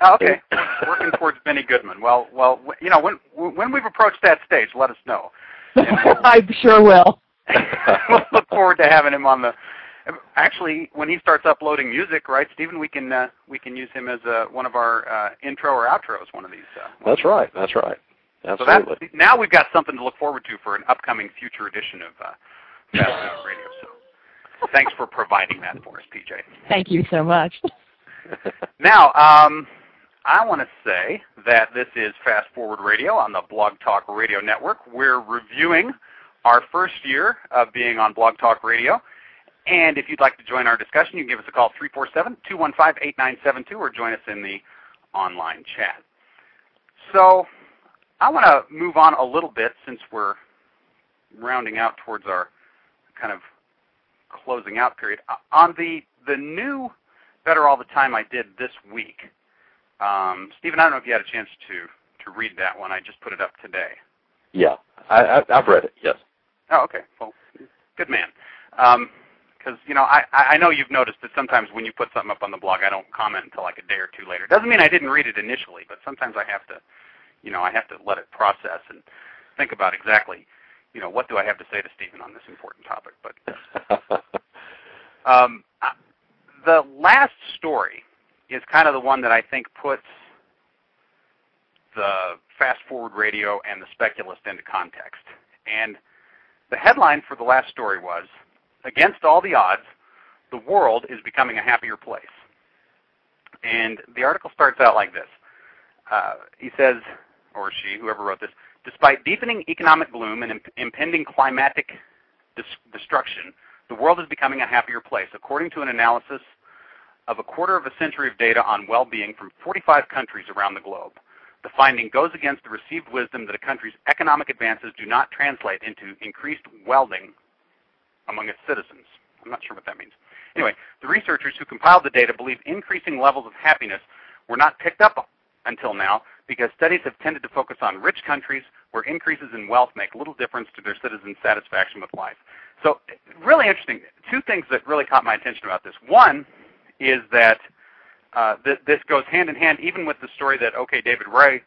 Oh, okay. Working towards Benny Goodman. Well, well, you know, when when we've approached that stage, let us know. I sure will. we'll look forward to having him on the. Actually, when he starts uploading music, right, Stephen, we can uh, we can use him as uh, one of our uh, intro or outros. One of these. Uh, That's right. That's right. so Absolutely. that now we've got something to look forward to for an upcoming future edition of uh, Fast Forward Radio. So, thanks for providing that for us, PJ. Thank you so much. Now, um, I want to say that this is Fast Forward Radio on the Blog Talk Radio Network. We're reviewing our first year of being on Blog Talk Radio. And if you'd like to join our discussion, you can give us a call 347-215-8972 or join us in the online chat. So I want to move on a little bit since we're rounding out towards our kind of closing out period. Uh, On the, the new Better All the Time I did this week, um, Stephen, I don't know if you had a chance to, to read that one. I just put it up today. yeah, I, I, I've read it. Yes. Oh, okay. Well, good man. Because you know, I I know you've noticed that sometimes when you put something up on the blog, I don't comment until like a day or two later. Doesn't mean I didn't read it initially, but sometimes I have to, you know, I have to let it process and think about exactly, you know, what do I have to say to Stephen on this important topic. But um, the last story is kind of the one that I think puts the fast forward radio and the speculist into context. And the headline for the last story was, Against all the odds, the world is becoming a happier place. And the article starts out like this. Uh, he says, or she, whoever wrote this, despite deepening economic gloom and imp- impending climatic dis- destruction, the world is becoming a happier place, according to an analysis of a quarter of a century of data on well-being from 45 countries around the globe. The finding goes against the received wisdom that a country's economic advances do not translate into increased well-being among its citizens. I'm not sure what that means. Anyway, the researchers who compiled the data believe increasing levels of happiness were not picked up until now because studies have tended to focus on rich countries where increases in wealth make little difference to their citizens' satisfaction with life. So, really interesting. Two things that really caught my attention about this. One is that uh, th- this goes hand in hand even with the story that OK David Ray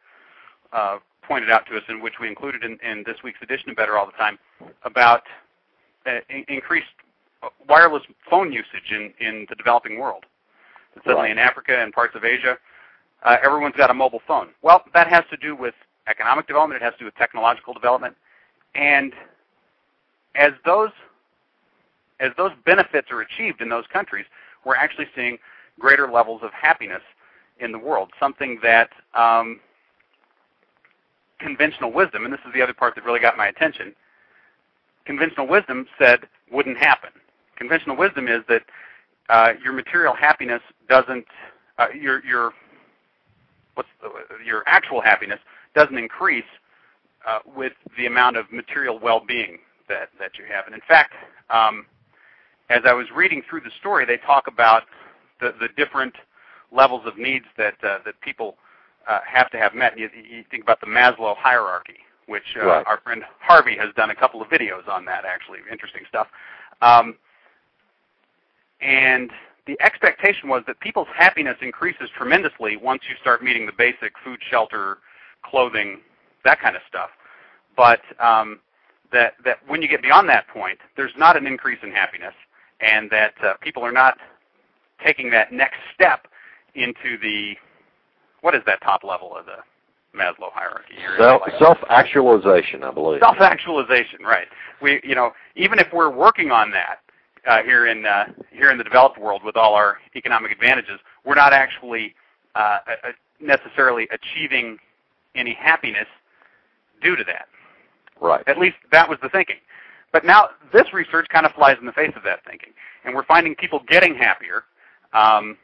uh, pointed out to us, and which we included in, in this week's edition of Better All the Time, about uh, in- increased wireless phone usage in, in the developing world. Suddenly, Right. in Africa and parts of Asia, uh, everyone's got a mobile phone. Well, that has to do with economic development. It has to do with technological development, and as those as those benefits are achieved in those countries, we're actually seeing greater levels of happiness in the world. Something that um, conventional wisdom, and this is the other part that really got my attention, conventional wisdom said wouldn't happen. Conventional wisdom is that uh, your material happiness doesn't, uh, your your what's the, your actual happiness doesn't increase uh, with the amount of material well-being that that you have. And in fact, um, as I was reading through the story, they talk about the the different levels of needs that uh, that people uh, have to have met. You, you think about the Maslow hierarchy, which uh, Right. our friend Harvey has done a couple of videos on that. Actually, interesting stuff. Um, and the expectation was that people's happiness increases tremendously once you start meeting the basic food, shelter, clothing, that kind of stuff. But um, that that when you get beyond that point, there's not an increase in happiness, and that uh, people are not taking that next step into the what is that top level of the Maslow hierarchy? Self, self-actualization, I believe. Self-actualization, right? We, you know, even if we're working on that uh, here in uh, here in the developed world with all our economic advantages, we're not actually uh, necessarily achieving any happiness due to that. Right. At least that was the thinking. But now this research kind of flies in the face of that thinking, and we're finding people getting happier, um,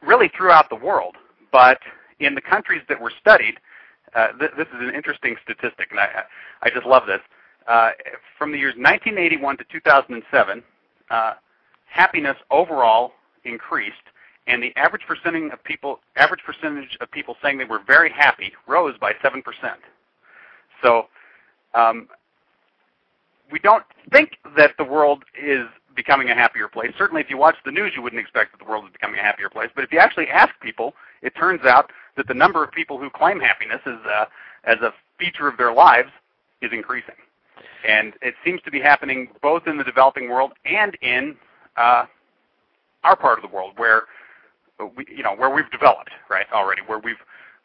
really throughout the world. But in the countries that were studied, uh, th- this is an interesting statistic, and I, I just love this. Uh, from the years 1981 to 2007, uh, happiness overall increased, and the average percentage of people average percentage of people saying they were very happy rose by seven percent. So um, we don't think that the world is becoming a happier place. Certainly, if you watch the news, you wouldn't expect that the world is becoming a happier place. But if you actually ask people, it turns out that the number of people who claim happiness as a, as a feature of their lives is increasing. And it seems to be happening both in the developing world and in uh, our part of the world, where we, you know, where we've developed, right, already, where we've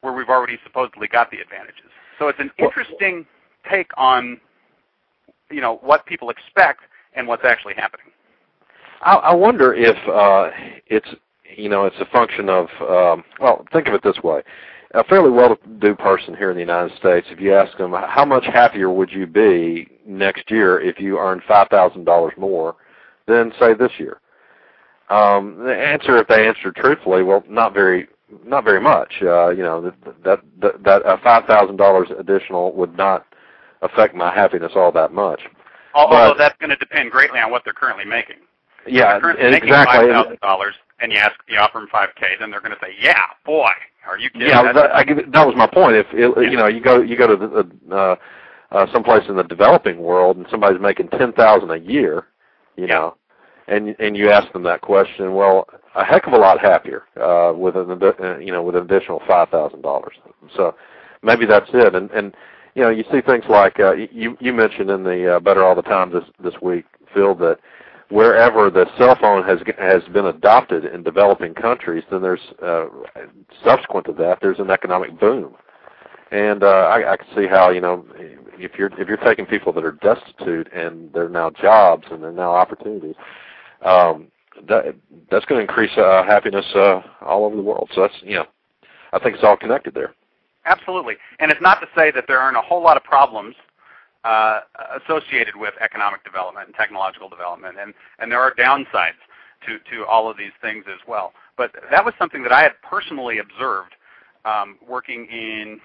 where we've already supposedly got the advantages. So it's an interesting take on, you know, what people expect and what's actually happening. I, I wonder if uh, it's you know it's a function of um, well, think of it this way: a fairly well-to-do person here in the United States, if you ask them how much happier would you be next year if you earned five thousand dollars more than say this year, um, the answer, if they answer truthfully, well, not very, not very much. Uh, you know that that that, that uh, five thousand dollars additional would not affect my happiness all that much. Although but, that's going to depend greatly on what they're currently making. Yeah, exactly. making exactly. Five thousand dollars, and you ask, you offer them five k, then they're going to say, "Yeah, boy, are you kidding?" Yeah, that, I, that was my point. If it, yeah. you know, you go you go to the, uh, uh, someplace in the developing world, and somebody's making ten thousand a year, you yeah. know, and and you ask them that question, well, a heck of a lot happier uh, with an uh, you know with an additional five thousand dollars. So maybe that's it, and and you know you see things like uh, you you mentioned in the uh, Better All the Time this this week, Phil, that wherever the cell phone has has been adopted in developing countries, then there's uh, subsequent to that there's an economic boom, and uh, I, I can see how you know if you're if you're taking people that are destitute and they're now jobs and they're now opportunities, um, that that's going to increase uh, happiness uh, all over the world. So that's you know, I think it's all connected there. Absolutely, and it's not to say that there aren't a whole lot of problems uh, associated with economic development and technological development, and, and there are downsides to, to all of these things as well. But that was something that I had personally observed um, working in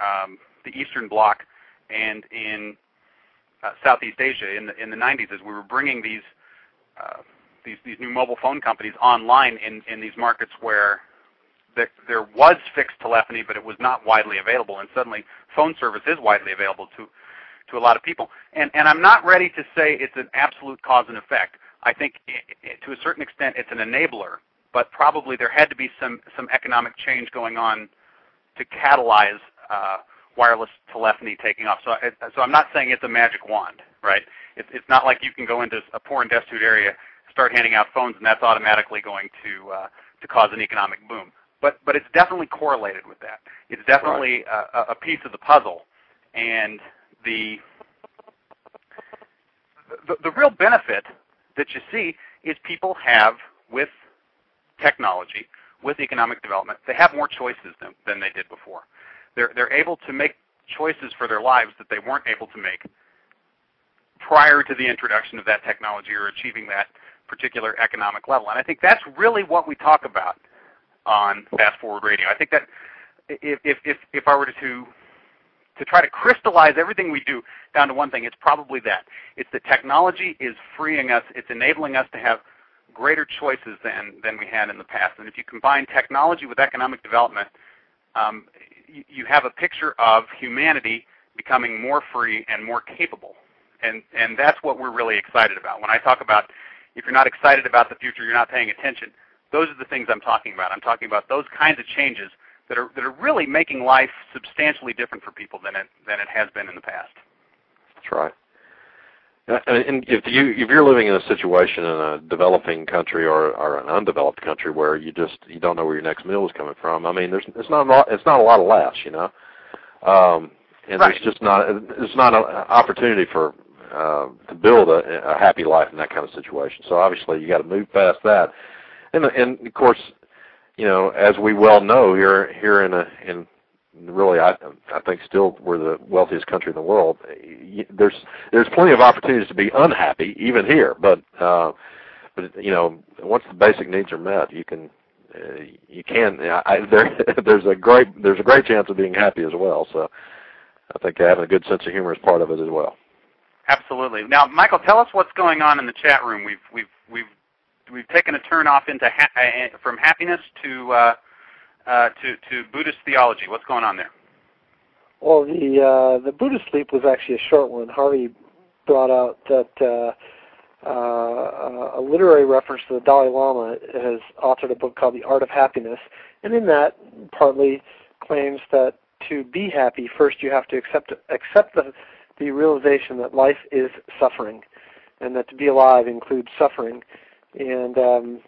um, the Eastern Bloc and in uh, Southeast Asia in the in the 90s as we were bringing these uh, these these new mobile phone companies online in in these markets where there, there was fixed telephony, but it was not widely available, and suddenly phone service is widely available to to a lot of people. And, and I'm not ready to say it's an absolute cause and effect. I think it, it, to a certain extent it's an enabler, but probably there had to be some, some economic change going on to catalyze uh, wireless telephony taking off. So, I, so I'm not saying it's a magic wand, right? It's, it's not like you can go into a poor and destitute area, start handing out phones, and that's automatically going to uh, to cause an economic boom. But but it's definitely correlated with that. It's definitely right. a, a piece of the puzzle, and the, the the real benefit that you see is people have with technology, with economic development, they have more choices than, than they did before. They're they're able to make choices for their lives that they weren't able to make prior to the introduction of that technology or achieving that particular economic level. And I think that's really what we talk about on Fast Forward Radio. I think that if if if I were to to try to crystallize everything we do down to one thing, it's probably that. It's that technology is freeing us, it's enabling us to have greater choices than, than we had in the past. And if you combine technology with economic development, um, you, you have a picture of humanity becoming more free and more capable. And, and that's what we're really excited about. When I talk about if you're not excited about the future, you're not paying attention, those are the things I'm talking about. I'm talking about those kinds of changes that are that are really making life substantially different for people than it than it has been in the past. That's right. And if you if you're living in a situation in a developing country or or an undeveloped country where you just you don't know where your next meal is coming from, I mean, there's it's not a lot, it's not a lot of laughs, you know, um, and Right. there's just not it's not an opportunity for uh, to build a, a happy life in that kind of situation. So obviously you got to move past that, and and of course, you know, as we well know here here in a in really I I think still we're the wealthiest country in the world. There's there's plenty of opportunities to be unhappy even here, but uh, but you know once the basic needs are met, you can uh, you can I, there there's a great there's a great chance of being happy as well. So I think having a good sense of humor is part of it as well. Absolutely. Now, Michael, tell us what's going on in the chat room. We've we've we've we've taken a turn off into ha- uh, from happiness to uh, uh, to to Buddhist theology. What's going on there? Well, the uh, the Buddhist leap was actually a short one. Harvey brought out that uh, uh, a literary reference to the Dalai Lama has authored a book called The Art of Happiness, and in that partly claims that to be happy, first you have to accept accept the the realization that life is suffering, and that to be alive includes suffering, and um,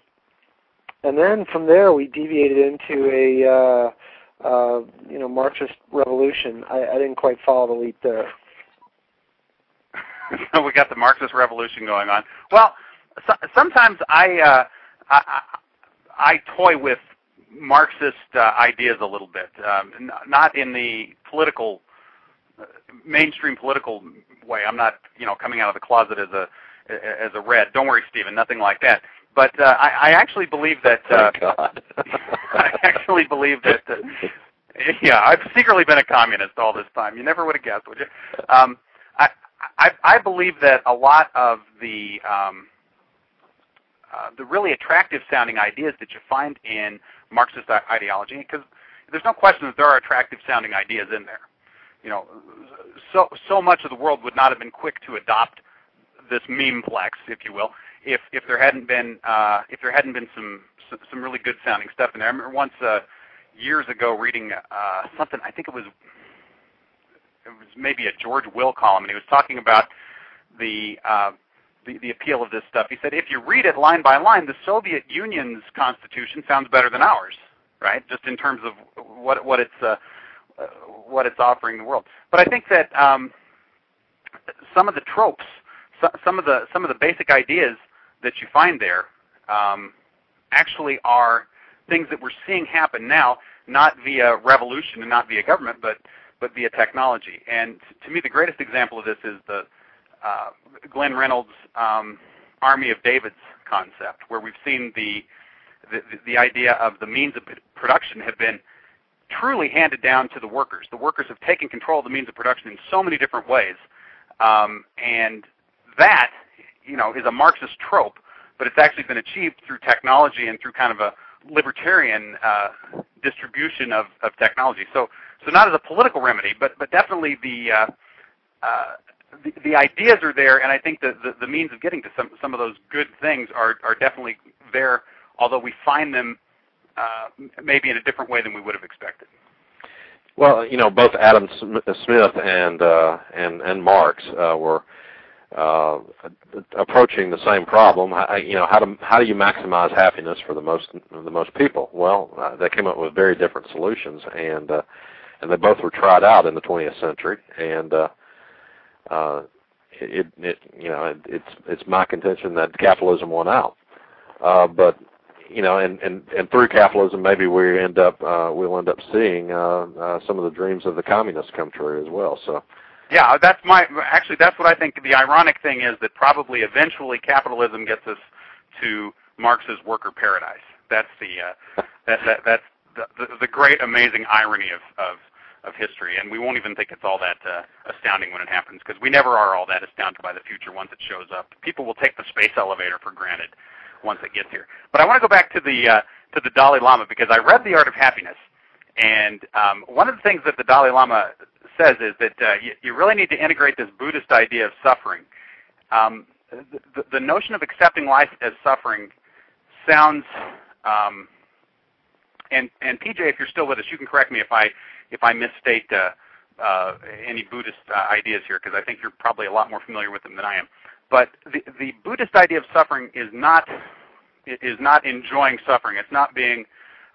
and then from there we deviated into a uh, uh, you know Marxist revolution. I, I didn't quite follow the leap there. we got the Marxist revolution going on. Well, so, sometimes I, uh, I I toy with Marxist uh, ideas a little bit, um, n- not in the political uh, mainstream political way. I'm not you know coming out of the closet as a as a red. Don't worry, Stephen, nothing like that. But uh, I, I actually believe that. Uh, Thank God. I actually believe that. Uh, yeah, I've secretly been a communist all this time. You never would have guessed, would you? Um, I, I I believe that a lot of the um, uh, the really attractive sounding ideas that you find in Marxist ideology, because there's no question that there are attractive sounding ideas in there. You know, so so much of the world would not have been quick to adopt this memeplex, if you will, if if there hadn't been uh, if there hadn't been some some, really good sounding stuff in there. I remember once uh, years ago reading uh, something. I think it was it was maybe a George Will column, and he was talking about the uh, the, the appeal of this stuff. He said, if you read it line by line, the Soviet Union's constitution sounds better than ours, right? Just in terms of what what it's uh, what it's offering the world. But I think that um, some of the tropes, so, some of the some of the basic ideas that you find there, um, actually are things that we're seeing happen now, not via revolution and not via government, but but via technology. And to me, the greatest example of this is the uh, Glenn Reynolds' um, Army of Davids concept, where we've seen the, the the idea of the means of production have been truly handed down to the workers. The workers have taken control of the means of production in so many different ways, um, and that, you know, is a Marxist trope, but it's actually been achieved through technology and through kind of a libertarian uh, distribution of, of technology. So, so not as a political remedy, but but definitely the uh, uh, the, the ideas are there, and I think the, the, the means of getting to some some of those good things are are definitely there. Although we find them uh, maybe in a different way than we would have expected. Well, you know, both Adam Smith and uh, and and Marx uh, were uh, approaching the same problem. How, you know, how do how do you maximize happiness for the most the most people? Well, uh, they came up with very different solutions, and uh, and they both were tried out in the 20th century. And uh, uh, it, it you know it, it's it's my contention that capitalism won out. Uh, but you know, and, and, and through capitalism, maybe we end up uh, we'll end up seeing uh, uh, some of the dreams of the communists come true as well. So, Yeah, that's my actually that's what I think the ironic thing is that probably eventually capitalism gets us to Marx's worker paradise. That's the uh, that, that that's the, the, the great amazing irony of, of of history, and we won't even think it's all that uh, astounding when it happens because we never are all that astounded by the future once it shows up. People will take the space elevator for granted once it gets here. But I want to go back to the uh, to the Dalai Lama because I read The Art of Happiness, and um, one of the things that the Dalai Lama says is that uh, you, you really need to integrate this Buddhist idea of suffering. Um, the, the, notion of accepting life as suffering sounds, um, and and PJ, if you're still with us, you can correct me if I if I misstate uh, uh, any Buddhist uh, ideas here because I think you're probably a lot more familiar with them than I am. But the, the Buddhist idea of suffering is not is not enjoying suffering. It's not being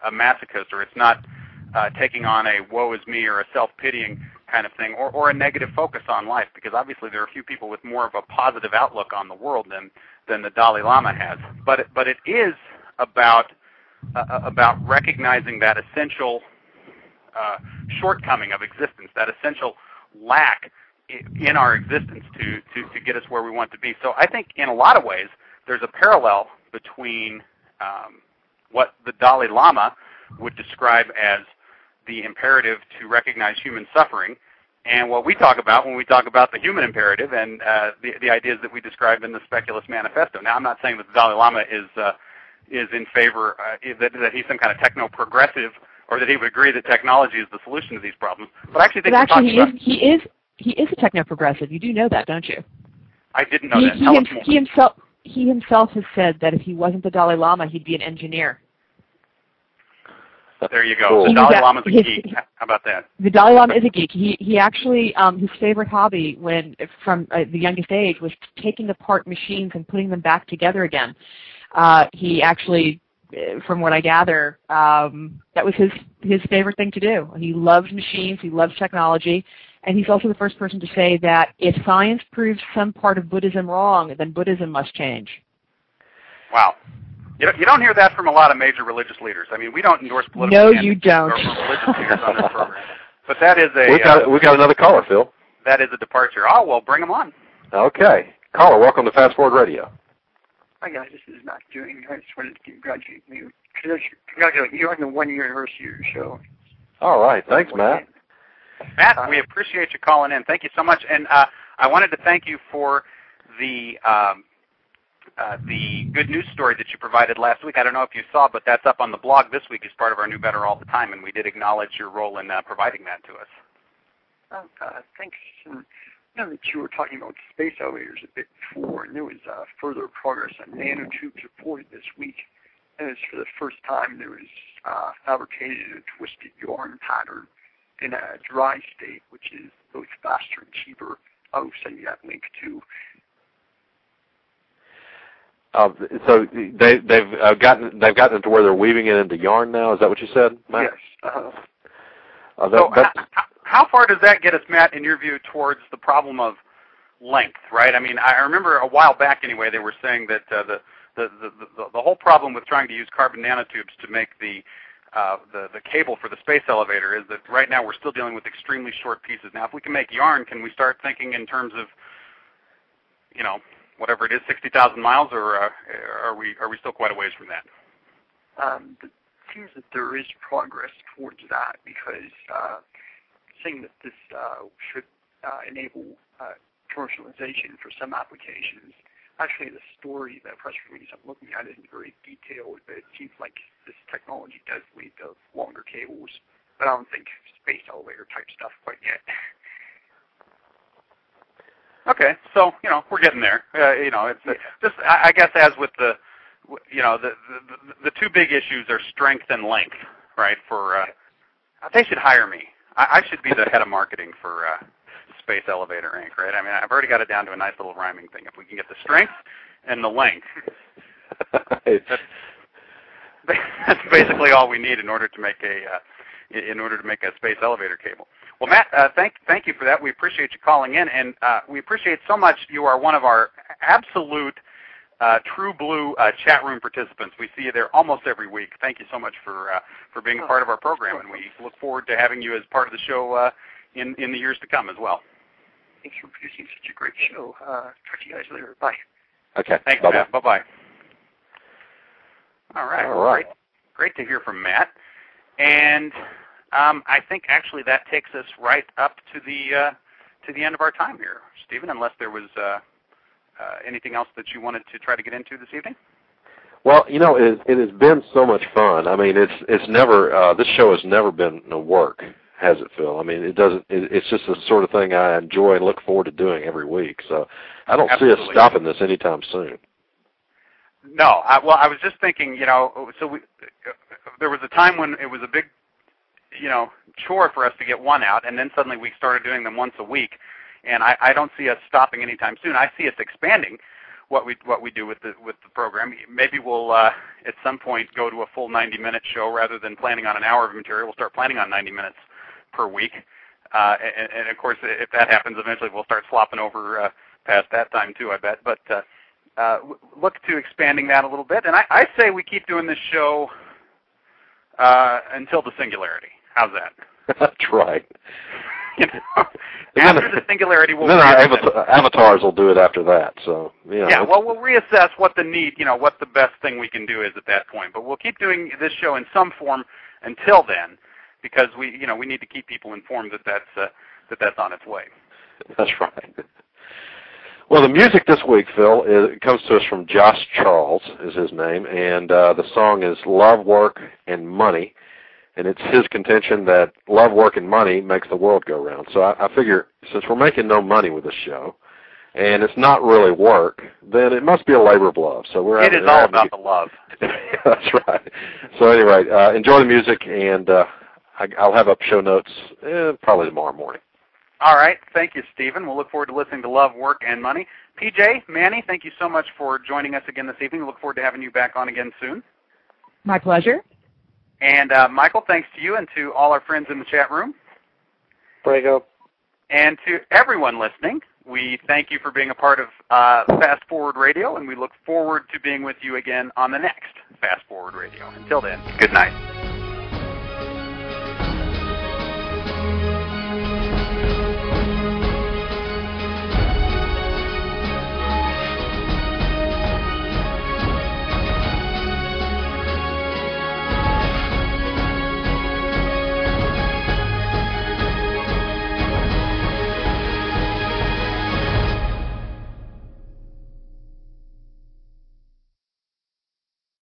a masochist, or it's not uh, taking on a woe is me or a self pitying kind of thing, or, or a negative focus on life. Because obviously there are a few people with more of a positive outlook on the world than than the Dalai Lama has. But it, but it is about uh, about recognizing that essential uh, shortcoming of existence, that essential lack in our existence to, to, to get us where we want to be. So I think in a lot of ways there's a parallel between um, what the Dalai Lama would describe as the imperative to recognize human suffering and what we talk about when we talk about the human imperative and uh, the, the ideas that we describe in the Speculist Manifesto. Now, I'm not saying that the Dalai Lama is uh, is in favor uh, that, that he's some kind of techno-progressive or that he would agree that technology is the solution to these problems. But I actually think but actually he is, he is he is a techno-progressive. You do know that, don't you? I didn't know he, that. He, him, he himself he himself has said that if he wasn't the Dalai Lama, he'd be an engineer. There you go. Cool. The Dalai Lama's a geek. How about that? The Dalai Lama is a geek. He he actually um, his favorite hobby when from uh, the youngest age was taking apart machines and putting them back together again. Uh, he actually, uh, from what I gather, um, that was his his favorite thing to do. He loves machines. He loves technology. And he's also the first person to say that if science proves some part of Buddhism wrong, then Buddhism must change. Wow. You don't, you don't hear that from a lot of major religious leaders. I mean, we don't endorse political No, you don't. Or religious leaders on this program. But that is a we got uh, we got another caller, Phil. That is a departure. Oh well, bring them on. Okay, caller, welcome to Fast Forward Radio. Hi guys, this is Matt doing. I just wanted to congratulate you. Congratulate you on the one year anniversary of your show. All right, thanks, Matt. Matt, we appreciate you calling in. Thank you so much. And uh, I wanted to thank you for the um, uh, the good news story that you provided last week. I don't know if you saw, but that's up on the blog this week as part of our New Better All the Time, and we did acknowledge your role in uh, providing that to us. Oh, uh, thanks. And I know that you were talking about space elevators a bit before, and there was uh, further progress on nanotubes reported this week. And it's for the first time there was uh, fabricated a twisted yarn pattern in a dry state, which is both faster and cheaper. I'll send you that link too. Uh, so they, they've uh, gotten they've gotten to where they're weaving it into yarn now. Is that what you said, Matt? Yes. Uh, uh, that, so how, how far does that get us, Matt, in your view, towards the problem of length? Right. I mean, I remember a while back anyway they were saying that uh, the, the, the the the whole problem with trying to use carbon nanotubes to make the uh, the the cable for the space elevator is that right now we're still dealing with extremely short pieces. Now, if we can make yarn, can we start thinking in terms of, you know, whatever it is, 60,000 miles, or uh, are we are we still quite a ways from that? Um, it seems that there is progress towards that because uh, saying that this uh, should uh, enable uh, commercialization for some applications. Actually, the story, the press release I'm looking at isn't very detailed, but it seems like this technology does lead to longer cables. But I don't think space elevator type stuff quite yet. Okay, so you know we're getting there. Uh, you know, it's uh, just I, I guess as with the, you know, the, the the two big issues are strength and length, right? For uh, they should hire me. I, I should be the head of marketing for uh, Space Elevator Inc. Right? I mean, I've already got it down to a nice little rhyming thing. If we can get the strength and the length, that's, that's basically all we need in order to make a uh, in order to make a space elevator cable. Well, Matt, uh, thank thank you for that. We appreciate you calling in, and uh, we appreciate so much. You are one of our absolute uh, true blue uh, chat room participants. We see you there almost every week. Thank you so much for uh, for being a part of our program, and we look forward to having you as part of the show uh, in in the years to come as well. Thanks for producing such a great show. Uh, talk to you guys later. Bye. Okay. Thanks, Bye-bye. Matt. Bye bye. All right. All right. Great, great to hear from Matt, and. Um, I think actually that takes us right up to the uh, to the end of our time here, Stephen. Unless there was uh, uh, anything else that you wanted to try to get into this evening. Well, you know, it, it has been so much fun. I mean, it's it's never uh, this show has never been a work, has it, Phil? I mean, it doesn't. It, it's just the sort of thing I enjoy and look forward to doing every week. So I don't Absolutely. see us stopping this anytime soon. No, I, well, I was just thinking, you know, so we, uh, there was a time when it was a big you know, chore for us to get one out, and then suddenly we started doing them once a week. And I, I don't see us stopping anytime soon. I see us expanding what we what we do with the with the program. Maybe we'll uh, at some point go to a full 90 minute show rather than planning on an hour of material. We'll start planning on 90 minutes per week. Uh, and, and of course, if that happens, eventually we'll start slopping over uh, past that time too. I bet. But uh, uh, look to expanding that a little bit. And I, I say we keep doing this show uh, until the singularity. How's that? That's right. you know, after the singularity, we'll then our avatar, avatars will do it after that. So you know, yeah, well, we'll reassess what the need, you know, what the best thing we can do is at that point. But we'll keep doing this show in some form until then, because we, you know, we need to keep people informed that that's uh, that that's on its way. That's right. Well, the music this week, Phil, is, comes to us from Josh Charles, is his name, and uh, the song is "Love, Work, and Money." And it's his contention that love, work, and money makes the world go round. So I, I figure since we're making no money with this show, and it's not really work, then it must be a labor of love. So we're it is all about the love. That's right. So anyway, uh, enjoy the music, and uh, I, I'll have up show notes eh, probably tomorrow morning. All right. Thank you, Stephen. We'll look forward to listening to Love, Work, and Money. PJ, Manney, thank you so much for joining us again this evening. We look forward to having you back on again soon. My pleasure. And uh, Michael, thanks to you and to all our friends in the chat room. Brago. And to everyone listening, we thank you for being a part of uh, Fast Forward Radio, and we look forward to being with you again on the next Fast Forward Radio. Until then, good night.